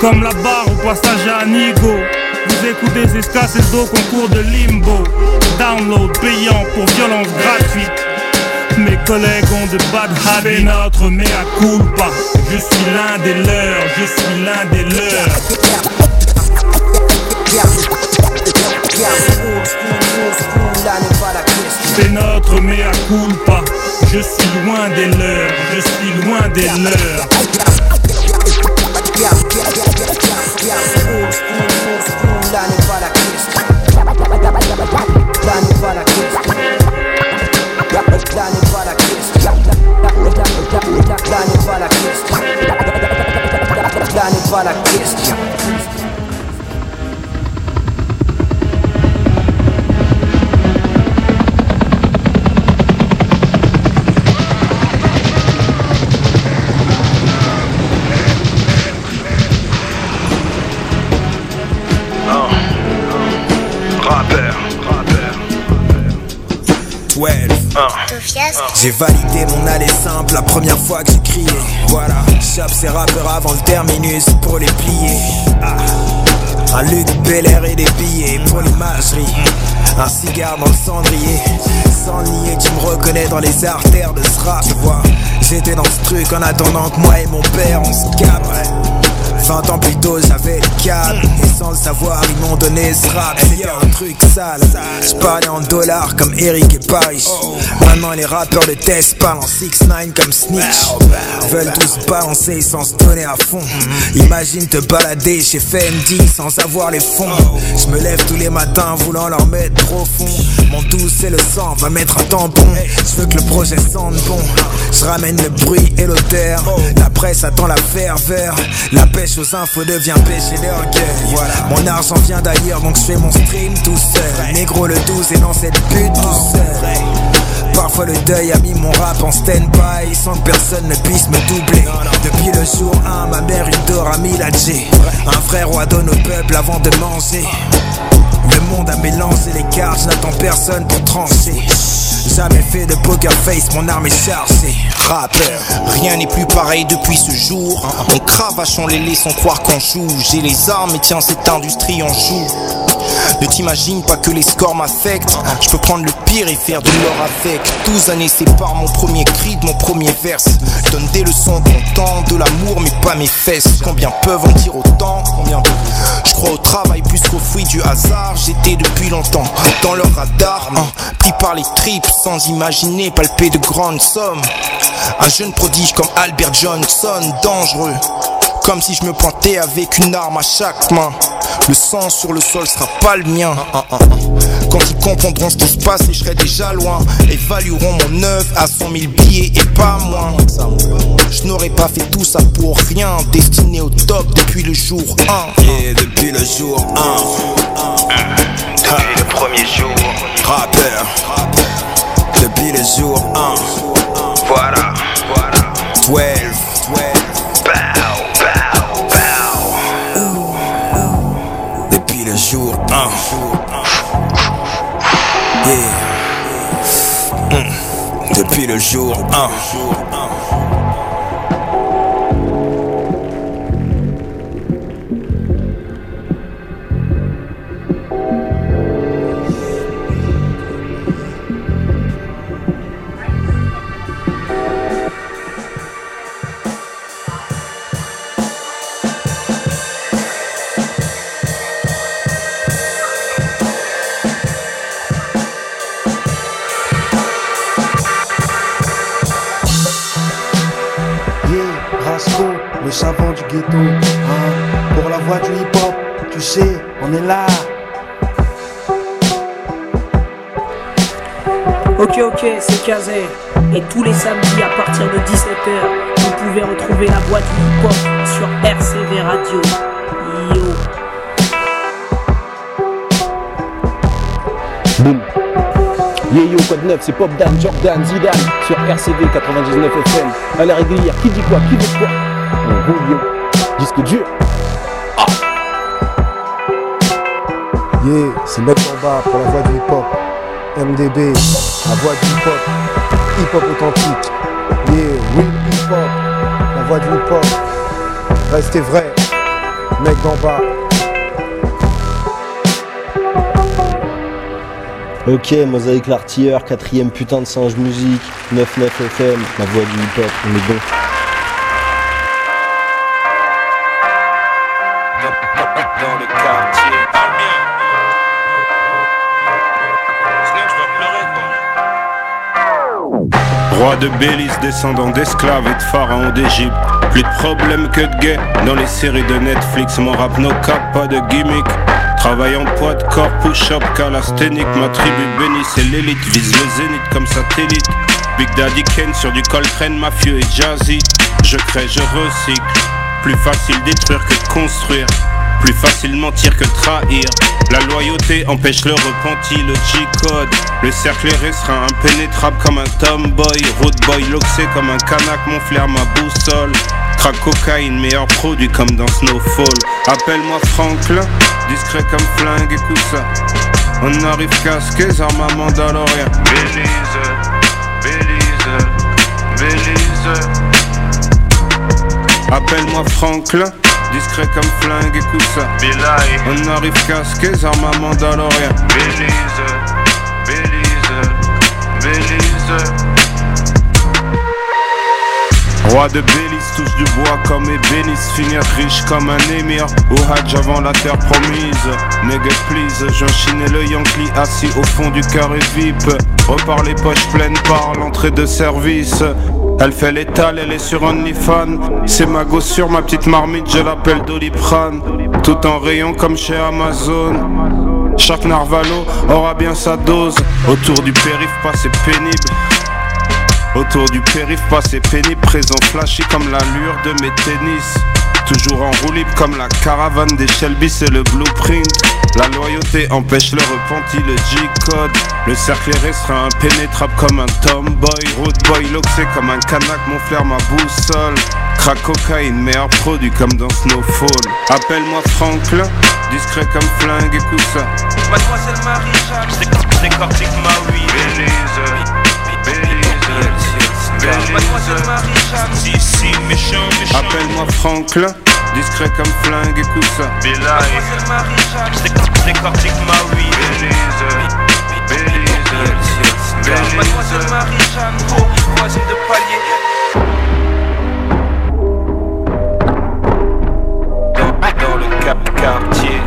Comme la barre au passage à Nigo Vous écoutez ces et le dos concours de limbo Download payant pour violence gratuite mes collègues ont de bad habits, notre mea culpa. Je suis l'un des leurs, je suis l'un des leurs. C'est notre mea culpa. Je suis loin des leurs, je suis loin des leurs. Dale para Cristo. Dale para Cristo. Dale para J'ai validé mon aller simple la première fois que j'ai crié. Voilà, chope ces rappeurs avant le terminus pour les plier. Ah. Un Luc Bel Air et des billets pour l'imagerie. Un cigare dans le cendrier Sans nier tu me reconnais dans les artères de ce rap Tu vois, j'étais dans ce truc en attendant que moi et mon père on se capte 20 ans plus tôt j'avais le câble Et sans le savoir ils m'ont donné ce rap. C'était un truc sale. Je parlais en dollars comme Eric et Paris. Maintenant les rappeurs de test parlent en 6-9 comme Snitch. Veulent tous balancer sans se donner à fond. Imagine te balader chez FMD sans avoir les fonds. Je me lève tous les matins voulant leur mettre profond Mon doux c'est le sang, va mettre un tampon. Je veux que le projet sente bon. Je ramène le bruit et l'odeur. La presse attend la ferveur. La pêche aux infos devient péché mon argent vient d'ailleurs donc je fais mon stream tout seul. Négro le 12 et dans cette pute tout seul. Parfois le deuil a mis mon rap en stand-by Sans que personne ne puisse me doubler. Depuis le jour 1, ma mère une dort a mis la G Un frère roi donne au peuple avant de manger monde a mélangé les cartes, je n'attends personne pour trancher. Jamais fait de poker face, mon arme est chargée. Rappeur, rien n'est plus pareil depuis ce jour. On cravache, on les laisse croire qu'on joue. J'ai les armes et tiens, cette industrie en joue. Ne t'imagine pas que les scores m'affectent. Je peux prendre le pire et faire de l'or avec. 12 années séparent mon premier cri de mon premier verse. Donne des leçons content de l'amour, mais pas mes fesses. Combien peuvent en dire autant? Combien Je crois au travail plus qu'au fruit du hasard. J'étais depuis longtemps dans leur radar. Hein, pris par les tripes sans imaginer palper de grandes sommes. Un jeune prodige comme Albert Johnson, dangereux. Comme si je me plantais avec une arme à chaque main. Le sang sur le sol sera pas le mien. Ah, ah, ah, Quand ils comprendront ce qui se passe et je serai déjà loin, évalueront mon œuvre à 100 000 billets et pas moins. Je n'aurais pas fait tout ça pour rien, destiné au top depuis le jour 1. Depuis le jour 1. Depuis le premier jour. Rappeur. Depuis le jour 1. Voilà. 12. 12. Depuis le jour 1. C'est Pop Dan, Jordan, Zidane sur RCV 99 FM. À la régulière, qui dit quoi Qui veut quoi? On roule yo. Disque dur. Yeah, c'est Mec en bas pour la voix du hip-hop. MDB, la voix du hip-hop. Hip-hop authentique. Yeah, real hip-hop. La voix du hip-hop. Restez vrai. Mec d'en bas. Ok, Mosaïque l'artilleur, quatrième putain de singe musique, 99 FM, la voix du hip-hop, on est bon. dans le quartier. Parle bien. Sinon, je vais pleurer, quoi. Roi de Belize, descendant d'esclaves et de pharaons d'Égypte. Plus de problèmes que de gays dans les séries de Netflix. Mon rap no cap, pas de gimmick. Travail en poids de corps, push-up, calasthénique. Ma tribu bénie, c'est l'élite. Vise le zénith comme satellite. Big Daddy Kane sur du Coltrane, mafieux et jazzy. Je crée, je recycle. Plus facile détruire que construire. Plus facile mentir que trahir. La loyauté empêche le repenti, le G-code. Le cercle est restreint, impénétrable comme un tomboy. Road boy, loxé comme un canac, mon flair, ma boussole. Crack cocaïne, meilleur produit comme dans Snowfall. Appelle-moi Franklin, discret comme flingue, écoute ça. On arrive casqué, armes à Mandalorian. Belize, Belize, Belize. Appelle-moi Franklin, discret comme flingue, écoute ça. On arrive casqué, armes à Mandalorian. Belize, Belize, Belize. Roi de Bélis, touche du bois comme ébéniste. Finir riche comme un émir. Au Hajj avant la terre promise. Nigga please, j'enchaînais le Yankee Assis au fond du carré VIP. Repart les poches pleines par l'entrée de service. Elle fait l'étal, elle est sur OnlyFans. C'est ma sur ma petite marmite, je l'appelle Doliprane. Tout en rayon comme chez Amazon. Chaque narvalo aura bien sa dose. Autour du périph' pas c'est pénible Autour du périph' passé pénible, présent flashy comme l'allure de mes tennis. Toujours en roue libre comme la caravane des Shelby, c'est le blueprint. La loyauté empêche le repenti, le G-code. Le cercle est restreint, impénétrable comme un tomboy. Road boy, loxé comme un canac, mon flair, ma boussole. Crack cocaïne, meilleur produit comme dans Snowfall. Appelle-moi Franklin, discret comme flingue, écoute ça. Mademoiselle Marie-Jacques, décortique ma Belize, Mademoiselle Marie-Jacques. Si, si, méchant, méchant. Appelle-moi Franklin, discret comme flingue, écoute ça. Décortique ma vie. Belize, Belize, Belize. Mademoiselle Marie-Jacques, oh, voisine de palier. Dans, dans le cap quartier.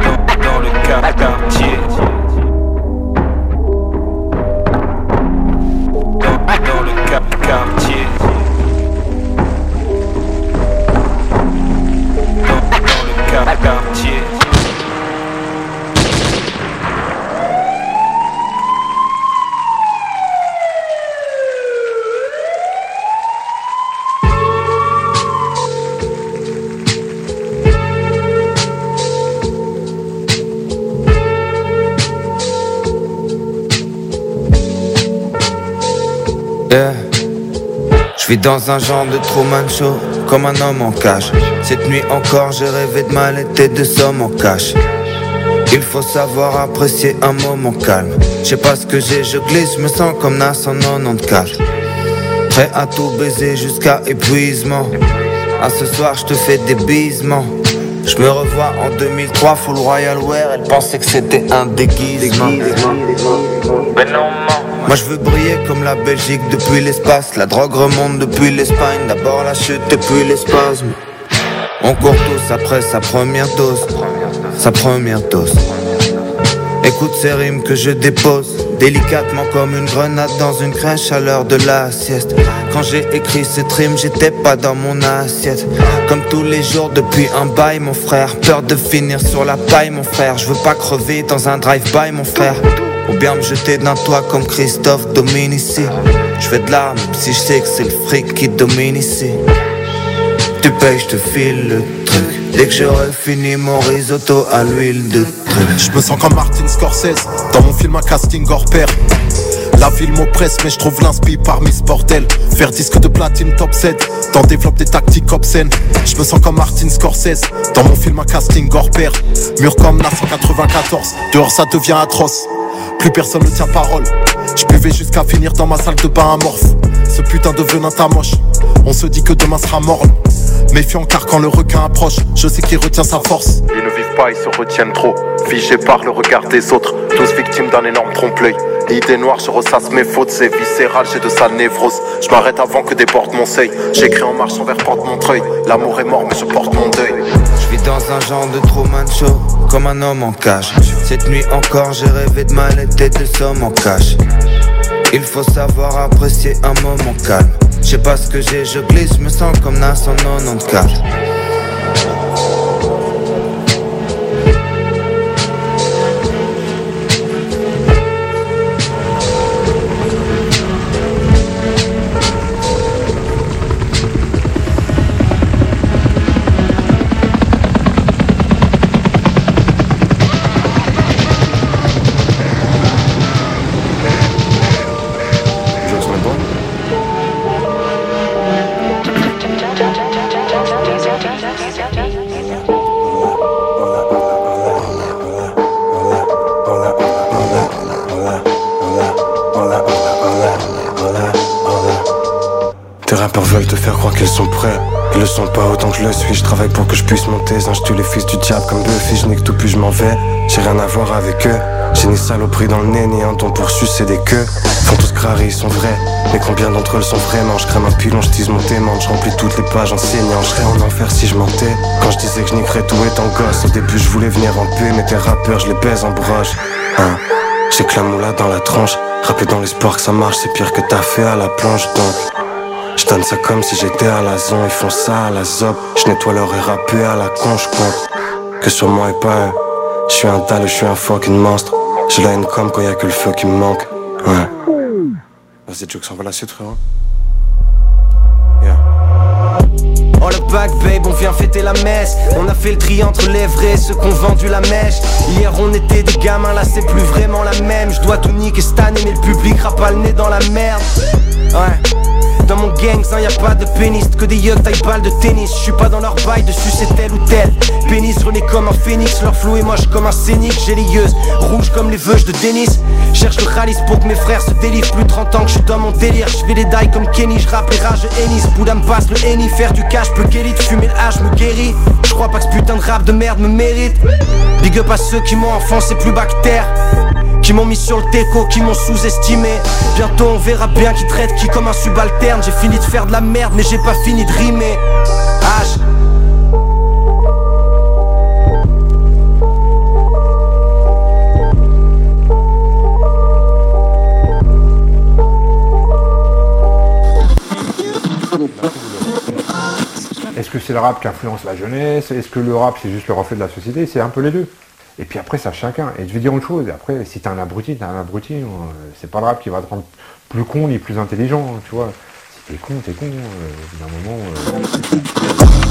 Dans, dans le cap quartier. Je vis dans un genre de Truman Show, comme un homme en cage. Cette nuit encore, j'ai rêvé de mallette et de sommes en cash. Il faut savoir apprécier un moment calme. Je sais pas ce que j'ai, je glisse, je me sens comme Nas en 94. Prêt à tout baiser jusqu'à épuisement. À ce soir, je te fais des bisements. Je me revois en 2003, full Royal Wear. Elle pensait que c'était un déguisement. Moi je veux briller comme la Belgique depuis l'espace. La drogue remonte depuis l'Espagne. D'abord la chute et puis les spasmes. On court tous après sa première dose. Sa première dose. Écoute ces rimes que je dépose. Délicatement comme une grenade dans une crèche à l'heure de la sieste. Quand j'ai écrit cette rime j'étais pas dans mon assiette. Comme tous les jours depuis un bail mon frère. Peur de finir sur la paille mon frère. Je veux pas crever dans un drive-by mon frère Ou bien me jeter d'un toit comme Christophe Dominici Je fais de même si je sais que c'est le fric qui domine ici. Tu payes je te file le truc. Dès que j'aurai fini mon risotto à l'huile de truc. Je me sens comme Martin Scorsese Dans mon film un casting hors pair. La ville m'oppresse mais je trouve l'inspi parmi ce bordel Faire disque de platine top 7 T'en développe des tactiques obscènes. Je me sens comme Martin Scorsese Dans mon film un casting hors pair. Mur comme la 194 Dehors ça devient atroce Plus personne ne tient parole Je buvais jusqu'à finir dans ma salle de bain amorphe Ce putain de venin t'amoche On se dit que demain sera morne Méfiant car quand le requin approche Je sais qu'il retient sa force Ils ne vivent pas, ils se retiennent trop. Figés par le regard des autres, tous victimes d'un énorme trompe-l'œil. L'idée noire, je ressasse mes fautes, c'est viscéral, j'ai de sales névroses. Je m'arrête avant que déborde mon seuil. J'écris en marchant vers porte-montreuil. L'amour est mort, mais je porte mon deuil. Je vis dans un genre de Truman Show, comme un homme en cage. Cette nuit encore, j'ai rêvé de mallette et de sommes en cash. Il faut savoir apprécier un moment calme. Je sais pas ce que j'ai, je glisse, me sens comme Nas en 94. Qu'ils sont prêts. Ils le sont pas autant que je le suis. Je travaille pour que je puisse monter. Je tue les fils du diable comme Buffy. Je nique tout puis je m'en vais. J'ai rien à voir avec eux. J'ai ni saloperie dans le nez, ni un don pour sucer des queues. Font tous crari, ils sont vrais. Mais combien d'entre eux le sont vraiment? Je crème un pilon, je tease mon témoin, je remplis toutes les pages enseignant. Je serais en enfer si je mentais. Quand je disais que je tout étant gosse, au début je voulais venir en paix, mais tes rappeurs je les baise en broche. Hein? J'ai que la dans la tronche. Rapper dans l'espoir que ça marche, c'est pire que t'as fait à la planche donc. Je donne ça comme si j'étais à la zone, ils font ça à la zob. Je nettoie leur rap à la con, je que sur moi et pas eux. Je suis un tal, je suis un fucking monstre. J'ai la haine comme quand y a que le feu qui me manque. Ouais. Vas-y, Jux, on va la suite, frérot. Oh le back babe, on vient fêter la messe On a fait le tri entre les vrais, ceux qu'on vendu la mèche Hier on était des gamins, là c'est plus vraiment la même Je dois tout niquer cette année, mais le public rappe pas le nez dans la merde Ouais dans mon gang, hein, y a pas de pénis, que des yucks taille balle de tennis. Je suis pas dans leur bail de sucer tel ou tel. Pénis rené comme un phénix, leur flou et moche comme un scénic. J'ai les yeux rouges comme les veuches de Denis. Cherche le ralice pour que mes frères se délivrent. Plus de 30 ans que je suis dans mon délire. Je fais les dailles comme Kenny, je rappe les rages Ennis. Bouddha me passe le Henny, faire du cash, peut guérir, fumer le H me guérit. Je crois pas que ce putain de rap de merde me mérite. Big up à ceux qui m'ont enfoncé plus bactère qui m'ont mis sur le déco, qui m'ont sous-estimé. Bientôt on verra bien qui traite qui comme un subalterne. J'ai fini de faire de la merde, mais j'ai pas fini de rimer. H. Est-ce que c'est le rap qui influence la jeunesse? Est-ce que le rap c'est juste le reflet de la société? C'est un peu les deux. Et puis après, ça chacun. Et je vais dire une chose, après, si t'es un abruti, t'es un abruti. euh, C'est pas le rap qui va te rendre plus con ni plus intelligent, hein, tu vois. Si t'es con, t'es con. euh, d'un moment. euh,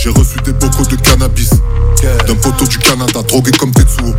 J'ai reçu des bocaux de cannabis D'un poteau du Canada, drogué comme Tetsuo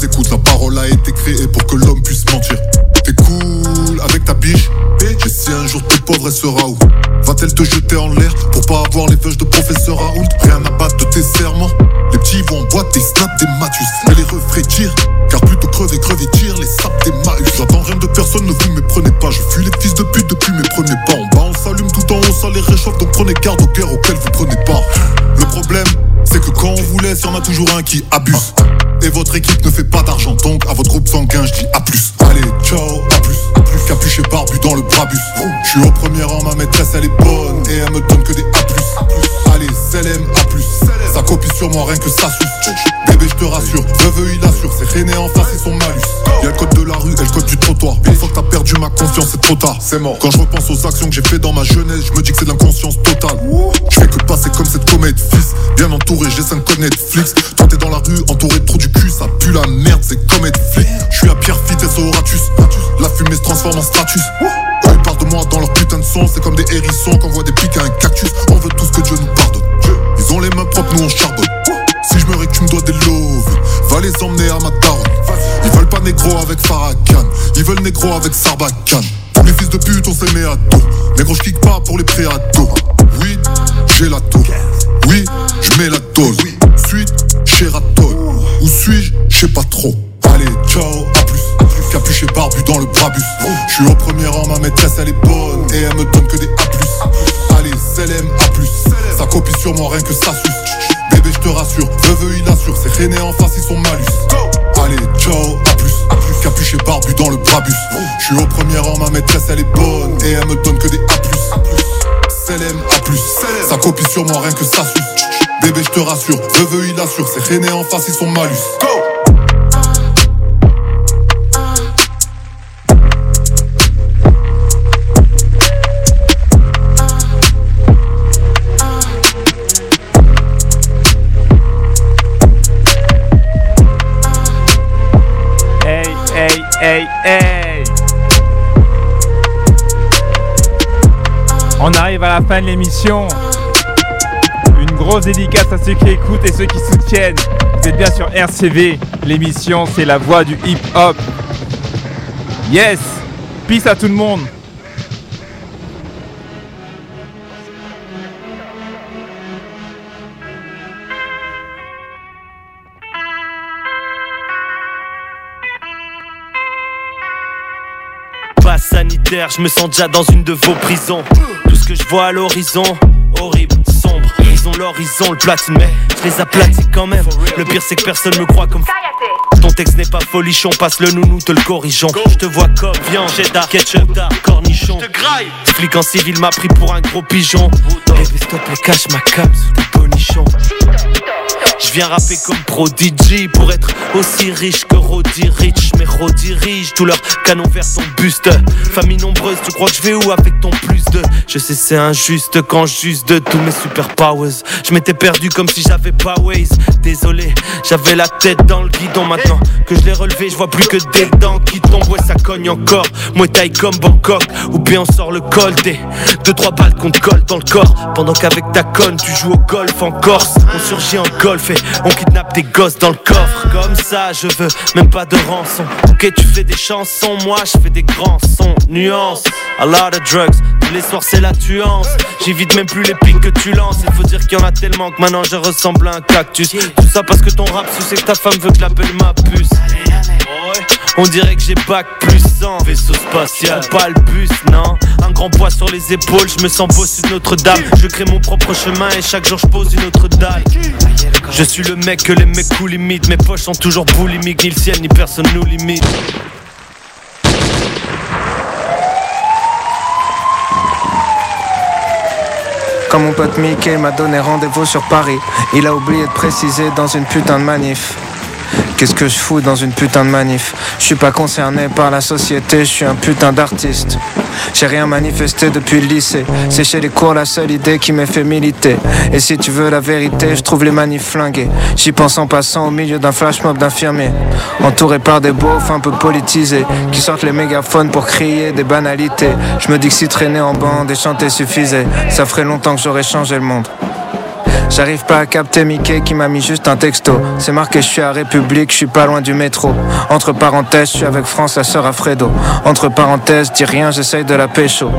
les La parole a été créée pour que l'homme puisse mentir. T'es cool avec ta biche. Et si un jour t'es pauvre elle sera où? Va-t-elle te jeter en l'air Pour pas avoir les feuilles de professeur Raoult Rien à battre de tes serments. Les petits vont boîte et snap des Matus. Mais les refrains tirent Car plutôt crever, crever tire les sapes des Maus J'attends rien de personne, ne vous méprenez pas. Je fuis les fils de pute depuis mes premiers pas. En bas on s'allume tout en haut, ça les réchauffe. Donc prenez garde aux guerres auxquelles vous prenez part. Le problème c'est que quand on vous laisse, y'en a toujours un qui abuse. Et votre équipe ne fait pas d'argent, donc à votre groupe sanguin, je dis à plus. Allez, ciao, à plus. Plus capuché barbu dans le brabus. Je suis au premier rang, ma maîtresse elle est bonne. Et elle me donne que des A plus. Allez, CLM, A plus. Ça copie sur moi, rien que ça suce. Bébé, je te rassure, veuve, il assure. C'est René en face et son malus. Y'a le code de la rue et le code du trottoir. Une fois que t'as perdu ma confiance, c'est trop tard. C'est mort. Quand je repense aux actions que j'ai fait dans ma jeunesse, je me dis que c'est de l'inconscience totale. Je fais que passer comme cette comète, fils. Bien entouré, j'ai 5 codes Netflix. Toi t'es dans la rue, entouré de trop du cul, ça pue la merde, c'est comme flic. Je suis à Pierre Fit et Horatus. La fumée se transforme en status. Eux ils parlent de moi dans leur putain de son, c'est comme des hérissons qu'on voit des pics à un cactus. On veut tous que Dieu nous pardonne. Ils ont les mains propres, nous on charbonne. Si je me que tu me dois des loves, va les emmener à ma daronne. Ils veulent pas négro avec Farrakhan, ils veulent négro avec Sarbacane. Tous les fils de pute, on s'est mis à dos. Négro, je pas pour les préados. Oui, j'ai la taux. Oui, je mets la dose. Suite, chez Raton. Où suis-je? Je sais pas trop. Allez, ciao, à plus. Capuché barbu dans le brabus. Je suis au premier rang, ma maîtresse elle est bonne. Et elle me donne que des A. Allez, CLM, A. Ça copie moi, rien que ça suce. Te rassure, veuve, il assure. C'est René en face, ils sont malus. Allez, ciao, à plus. Capuché barbu dans le brabus. Je suis au premier rang, ma maîtresse elle est bonne. Et elle me donne que des A. CLM, A plus. Ça copie sur moi, rien que ça suce. Bébé, je te rassure, veuve, il assure. C'est René en face, ils sont malus. Go! On arrive à la fin de l'émission. Une grosse dédicace à ceux qui écoutent et ceux qui soutiennent. Vous êtes bien sur RCV. L'émission, c'est la voix du hip-hop. Yes Peace à tout le monde Passe sanitaire, je me sens déjà dans une de vos prisons. Que je vois à l'horizon, horrible, sombre. Ils ont l'horizon, le platine, mais je les aplatis quand même. Le pire, c'est que personne me croit comme. Ton texte n'est pas folichon, passe le nounou, te le corrigeons. Je te vois comme viande, cheddar, ketchup, cornichon. Flic en civil m'a pris pour un gros pigeon. Baby, te plaît, cache ma cam sous tes bonichons. Je viens rapper comme Prodigy pour être aussi riche que Roddy Rich. Mais redirige tout leur canon vers ton buste. Famille nombreuse, tu crois que je vais où avec ton plus de? Je sais, c'est injuste quand j'use de tous mes super powers. Je m'étais perdu comme si j'avais pas Waze. Désolé, j'avais la tête dans le guidon maintenant. Que je l'ai relevé, je vois plus que des dents qui tombent. Ouais, ça cogne encore. Moi, taille comme Bangkok. Ou bien on sort le col des deux, trois balles qu'on te colle dans le corps. Pendant qu'avec ta conne, tu joues au golf en Corse. On surgit en golf et on kidnappe des gosses dans le coffre. Comme ça, je veux même pas de rançon. Ok, tu fais des chansons, moi je fais des grands sons. Nuance, a lot of drugs. Tous les soirs, c'est la tuance. J'évite même plus les pics que tu lances. Il faut dire qu'il y en a tellement que maintenant je ressemble à un cactus. Tout ça parce que ton rap sous c'est que ta femme veut que l'appelle ma puce. On dirait que j'ai bac plus 100 Vaisseau spatial, pas le bus, non. Un grand poids sur les épaules, je me sens bossu de Notre-Dame Je crée mon propre chemin et chaque jour je pose une autre dalle. Je suis le mec que les mecs cool limitent Mes poches sont toujours boulimiques, ni le ciel ni personne nous limite. Quand mon pote Mickey m'a donné rendez-vous sur Paris, il a oublié de préciser dans une putain de manif. Qu'est-ce que je fous dans une putain de manif? Je suis pas concerné par la société, je suis un putain d'artiste. J'ai rien manifesté depuis le lycée. C'est chez les cours la seule idée qui m'ait fait militer. Et si tu veux la vérité, je trouve les manifs flingués. J'y pense en passant au milieu d'un flash mob d'infirmiers. Entouré par des beaufs un peu politisés. Qui sortent les mégaphones pour crier des banalités. Je me dis que si traîner en bande et chanter suffisait, ça ferait longtemps que j'aurais changé le monde. J'arrive pas à capter Mickey qui m'a mis juste un texto. C'est marqué, je suis à République, je suis pas loin du métro. Entre parenthèses, je suis avec France, la sœur à Fredo. Entre parenthèses, dis rien, j'essaye de la pécho.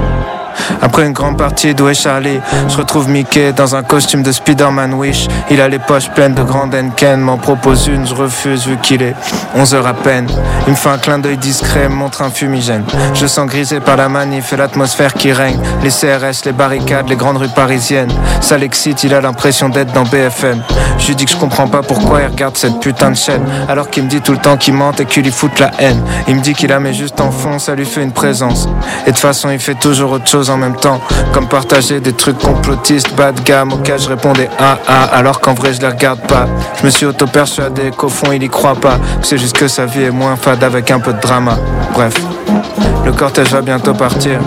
Après une grande partie d'Où est Charlie, je retrouve Mickey dans un costume de Spider-Man Wish. Il a les poches pleines de grandes Ken, m'en propose une, je refuse vu qu'il est 11 heures à peine. Il me fait un clin d'œil discret, montre un fumigène. Je sens grisé par la manif et l'atmosphère qui règne. Les CRS, les barricades, les grandes rues parisiennes. Ça l'excite, il a l'impression d'être dans BFM. Je lui dis que je comprends pas pourquoi il regarde cette putain de chaîne. Alors qu'il me dit tout le temps qu'il mente et qu'il y fout la haine. Il me dit qu'il la met juste en fond, ça lui fait une présence. Et de toute façon, il fait toujours autre chose en même temps. Comme partager des trucs complotistes, bas de gamme, auxquels je répondais ah ah, alors qu'en vrai je les regarde pas. Je me suis auto-persuadé qu'au fond il y croit pas. Que c'est juste que sa vie est moins fade avec un peu de drama. Bref, le cortège va bientôt partir.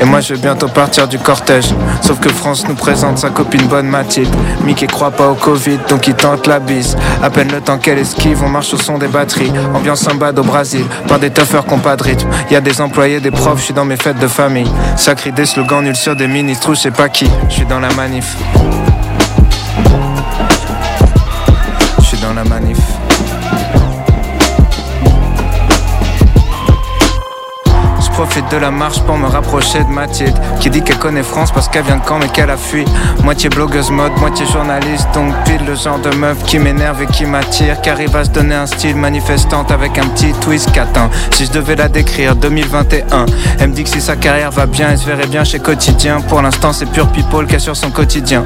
Et moi je vais bientôt partir du cortège. Sauf que France nous présente sa copine bonne Mathilde. Mickey croit pas au Covid donc il tente la bise. À peine le temps qu'elle esquive on marche au son des batteries. Ambiance samba au Brésil Par des tuffers qui ont pas de rythme. Y a des employés, des profs, je suis dans mes fêtes de famille. Sacré des slogans nuls sur des ministres ou je sais pas qui. Je suis dans la manif profite de la marche pour me rapprocher de Mathilde Qui dit qu'elle connaît France parce qu'elle vient de Caen mais qu'elle a fui. Moitié blogueuse mode, moitié journaliste Donc pile le genre de meuf qui m'énerve et qui m'attire. Qui arrive à se donner un style manifestante avec un petit twist catin. Si je devais la décrire 2021 Elle me dit que si sa carrière va bien elle se verrait bien chez Quotidien. Pour l'instant c'est pure people qu'elle sur son quotidien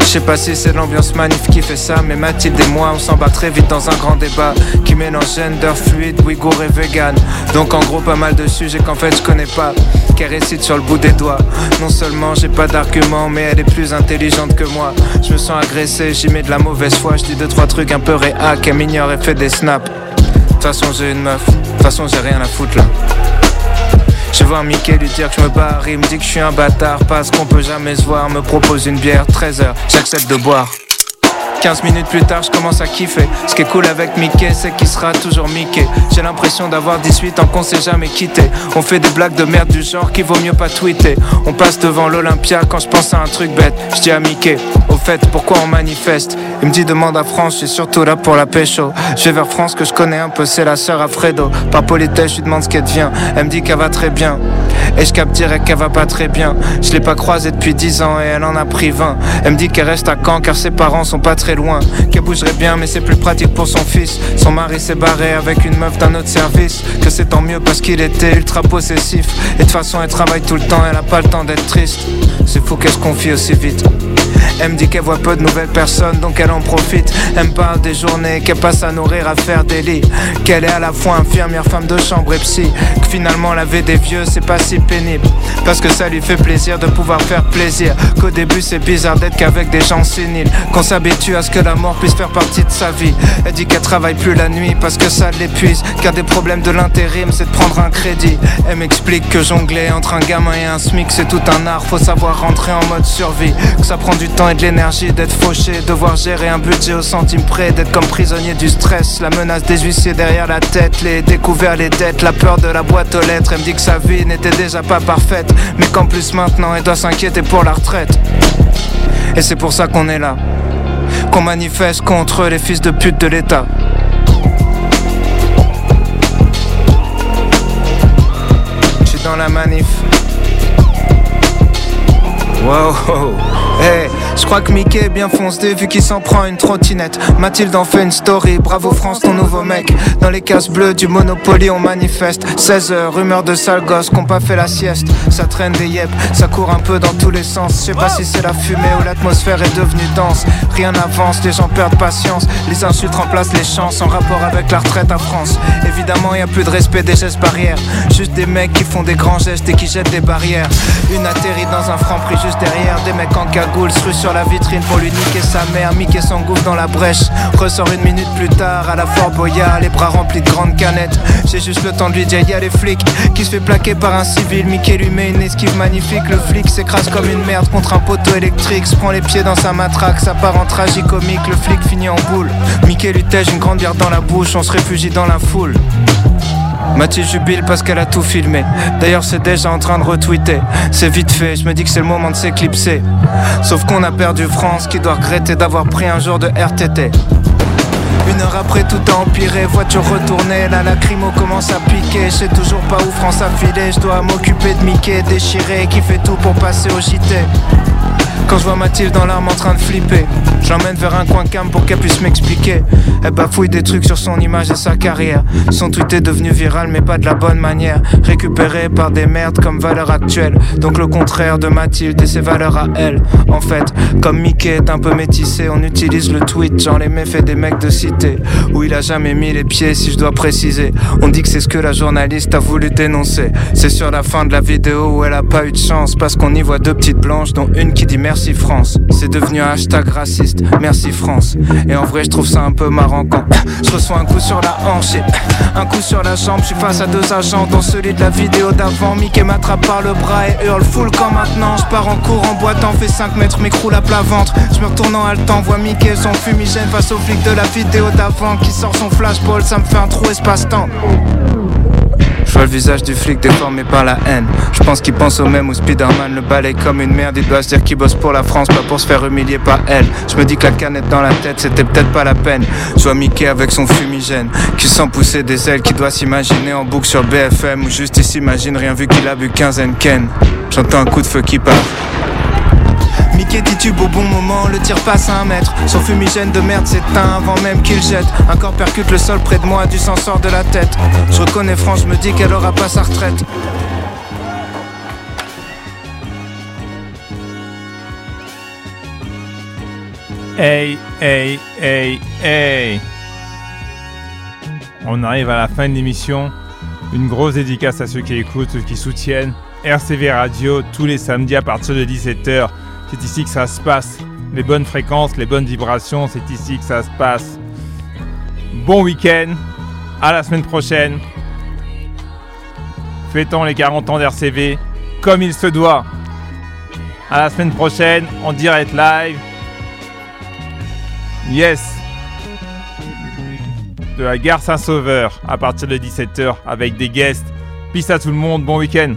je sais pas si c'est l'ambiance manif qui fait ça, mais Mathilde et moi on s'en bat très vite dans un grand débat qui mélange gender fluide, ouïghour et vegan. Donc en gros pas mal de sujets qu'en fait je connais pas, qu'elle récite sur le bout des doigts. Non seulement j'ai pas d'argument, mais elle est plus intelligente que moi. Je me sens agressé, j'y mets de la mauvaise foi, je dis deux trois trucs un peu réac, elle m'ignore et fait des snaps. De toute façon j'ai une meuf, de toute façon j'ai rien à foutre là. Je vois Mickey lui dire que je me barre, il me dit que je suis un bâtard parce qu'on peut jamais se voir, me propose une bière, 13 heures, j'accepte de boire. 15 minutes plus tard, je commence à kiffer. Ce qui est cool avec Mickey, c'est qu'il sera toujours Mickey. J'ai l'impression d'avoir 18 ans qu'on s'est jamais quitté. On fait des blagues de merde du genre qu'il vaut mieux pas tweeter. On passe devant l'Olympia quand je pense à un truc bête. Je dis à Mickey, au fait, pourquoi on manifeste? Il me dit demande à France, je suis surtout là pour la pécho. Je vais vers France que je connais un peu, c'est la sœur Alfredo. Par politesse, je lui demande ce qu'elle devient. Elle me dit qu'elle va très bien. Et je capte direct qu'elle va pas très bien. Je l'ai pas croisée depuis 10 ans et elle en a pris 20. Elle me dit qu'elle reste à Caen car ses parents sont pas très loin. Qu'elle bougerait bien, mais c'est plus pratique pour son fils. Son mari s'est barré avec une meuf d'un autre service. Que c'est tant mieux parce qu'il était ultra possessif. Et de toute façon, elle travaille tout le temps, elle a pas le temps d'être triste. C'est fou qu'elle se confie aussi vite. Elle me dit qu'elle voit peu de nouvelles personnes, donc elle en profite. Elle me parle des journées qu'elle passe à nourrir, à faire des lits. Qu'elle est à la fois infirmière, femme de chambre et psy. Que finalement, laver des vieux, c'est pas si pénible. Parce que ça lui fait plaisir de pouvoir faire plaisir. Qu'au début, c'est bizarre d'être qu'avec des gens séniles. Qu'on s'habitue à ce que la mort puisse faire partie de sa vie. Elle dit qu'elle travaille plus la nuit parce que ça l'épuise. Car des problèmes de l'intérim, c'est de prendre un crédit. Elle m'explique que jongler entre un gamin et un SMIC, c'est tout un art. Faut savoir rentrer en mode survie. Que ça prend du temps et de l'énergie d'être fauché, devoir gérer un budget au centime près, d'être comme prisonnier du stress, la menace des huissiers derrière la tête, les découverts, les dettes, la peur de la boîte aux lettres. Elle me dit que sa vie n'était déjà pas parfaite, mais qu'en plus maintenant elle doit s'inquiéter pour la retraite. Et c'est pour ça qu'on est là, qu'on manifeste contre les fils de pute de l'État. Je suis dans la manif. Wow, hey, je crois que Mickey est bien foncé vu qu'il s'en prend une trottinette. Mathilde en fait une story, bravo France, ton nouveau mec. Dans les cases bleues du Monopoly, on manifeste. 16 heures, rumeur de sale gosse qu'on pas fait la sieste. Ça traîne des yep, ça court un peu dans tous les sens. Je sais pas si c'est la fumée ou l'atmosphère est devenue dense. Rien n'avance, les gens perdent patience. Les insultes remplacent les chances en rapport avec la retraite à France. Évidemment, y a plus de respect des gestes barrières. Juste des mecs qui font des grands gestes et qui jettent des barrières. Une atterrit dans un franc prix juste derrière. Des mecs en cagoule se sur la vitrine pour lui niquer sa mère. Mickey s'engouffre dans la brèche. Ressort une minute plus tard à la Fort Boya, les bras remplis de grandes canettes. J'ai juste le temps de lui dire y'a les flics qui se fait plaquer par un civil. Mickey lui met une esquive magnifique. Le flic s'écrase comme une merde contre un poteau électrique. Se prend les pieds dans sa matraque, ça part en tragicomique. Le flic finit en boule. Mickey lui tège une grande bière dans la bouche. On se réfugie dans la foule. Mathilde jubile parce qu'elle a tout filmé. D'ailleurs, c'est déjà en train de retweeter. C'est vite fait, je me dis que c'est le moment de s'éclipser. Sauf qu'on a perdu France qui doit regretter d'avoir pris un jour de RTT. Une heure après tout a empiré, voiture retournée, la lacrymo commence à piquer. Je sais toujours pas où France a filé, je dois m'occuper de Mickey déchiré qui fait tout pour passer au JT. Quand je vois Mathilde dans l'arme en train de flipper, j'emmène vers un coin cam pour qu'elle puisse m'expliquer. Elle bafouille des trucs sur son image et sa carrière. Son tweet est devenu viral, mais pas de la bonne manière. Récupéré par des merdes comme valeur actuelle. Donc le contraire de Mathilde et ses valeurs à elle. En fait, comme Mickey est un peu métissé, on utilise le tweet, genre les méfaits des mecs de cité. Où il a jamais mis les pieds, si je dois préciser. On dit que c'est ce que la journaliste a voulu dénoncer. C'est sur la fin de la vidéo où elle a pas eu de chance. Parce qu'on y voit deux petites blanches, dont une qui dit merci France. C'est devenu un hashtag raciste, merci France. Et en vrai, je trouve ça un peu marrant quand je reçois un coup sur la hanche un coup sur la jambe. Je suis face à deux agents, dont celui de la vidéo d'avant. Mickey m'attrape par le bras et hurle full quand maintenant. Je pars en cours en boitant, fait 5 mètres, m'écroule à plat ventre. Je me retourne en haletant, vois Mickey son fumigène face au flic de la vidéo d'avant qui sort son flashball. Ça me fait un trou espace-temps. Le visage du flic déformé par la haine. Je pense qu'il pense au même où Spider-Man le balai comme une merde. Il doit se dire qu'il bosse pour la France, pas pour se faire humilier par elle. Je me dis que la canette dans la tête, c'était peut-être pas la peine. Je vois Mickey avec son fumigène, qui sent pousser des ailes, qui doit s'imaginer en boucle sur BFM. Ou juste il s'imagine rien vu qu'il a bu 15 Ken. J'entends un coup de feu qui part. Mickey titube au bon moment, le tir passe à un mètre. Son fumigène de merde s'éteint avant même qu'il jette. Un corps percute le sol près de moi, du sang sort de la tête. Je reconnais France, me dis qu'elle aura pas sa retraite. Hey, hey, hey, hey. On arrive à la fin de l'émission. Une grosse dédicace à ceux qui écoutent, ceux qui soutiennent. RCV Radio tous les samedis à partir de 17h. C'est ici que ça se passe. Les bonnes fréquences, les bonnes vibrations, c'est ici que ça se passe. Bon week-end. À la semaine prochaine. Fêtons les 40 ans d'RCV comme il se doit. À la semaine prochaine en direct live. Yes. De la gare Saint-Sauveur à partir de 17h avec des guests. Peace à tout le monde, bon week-end.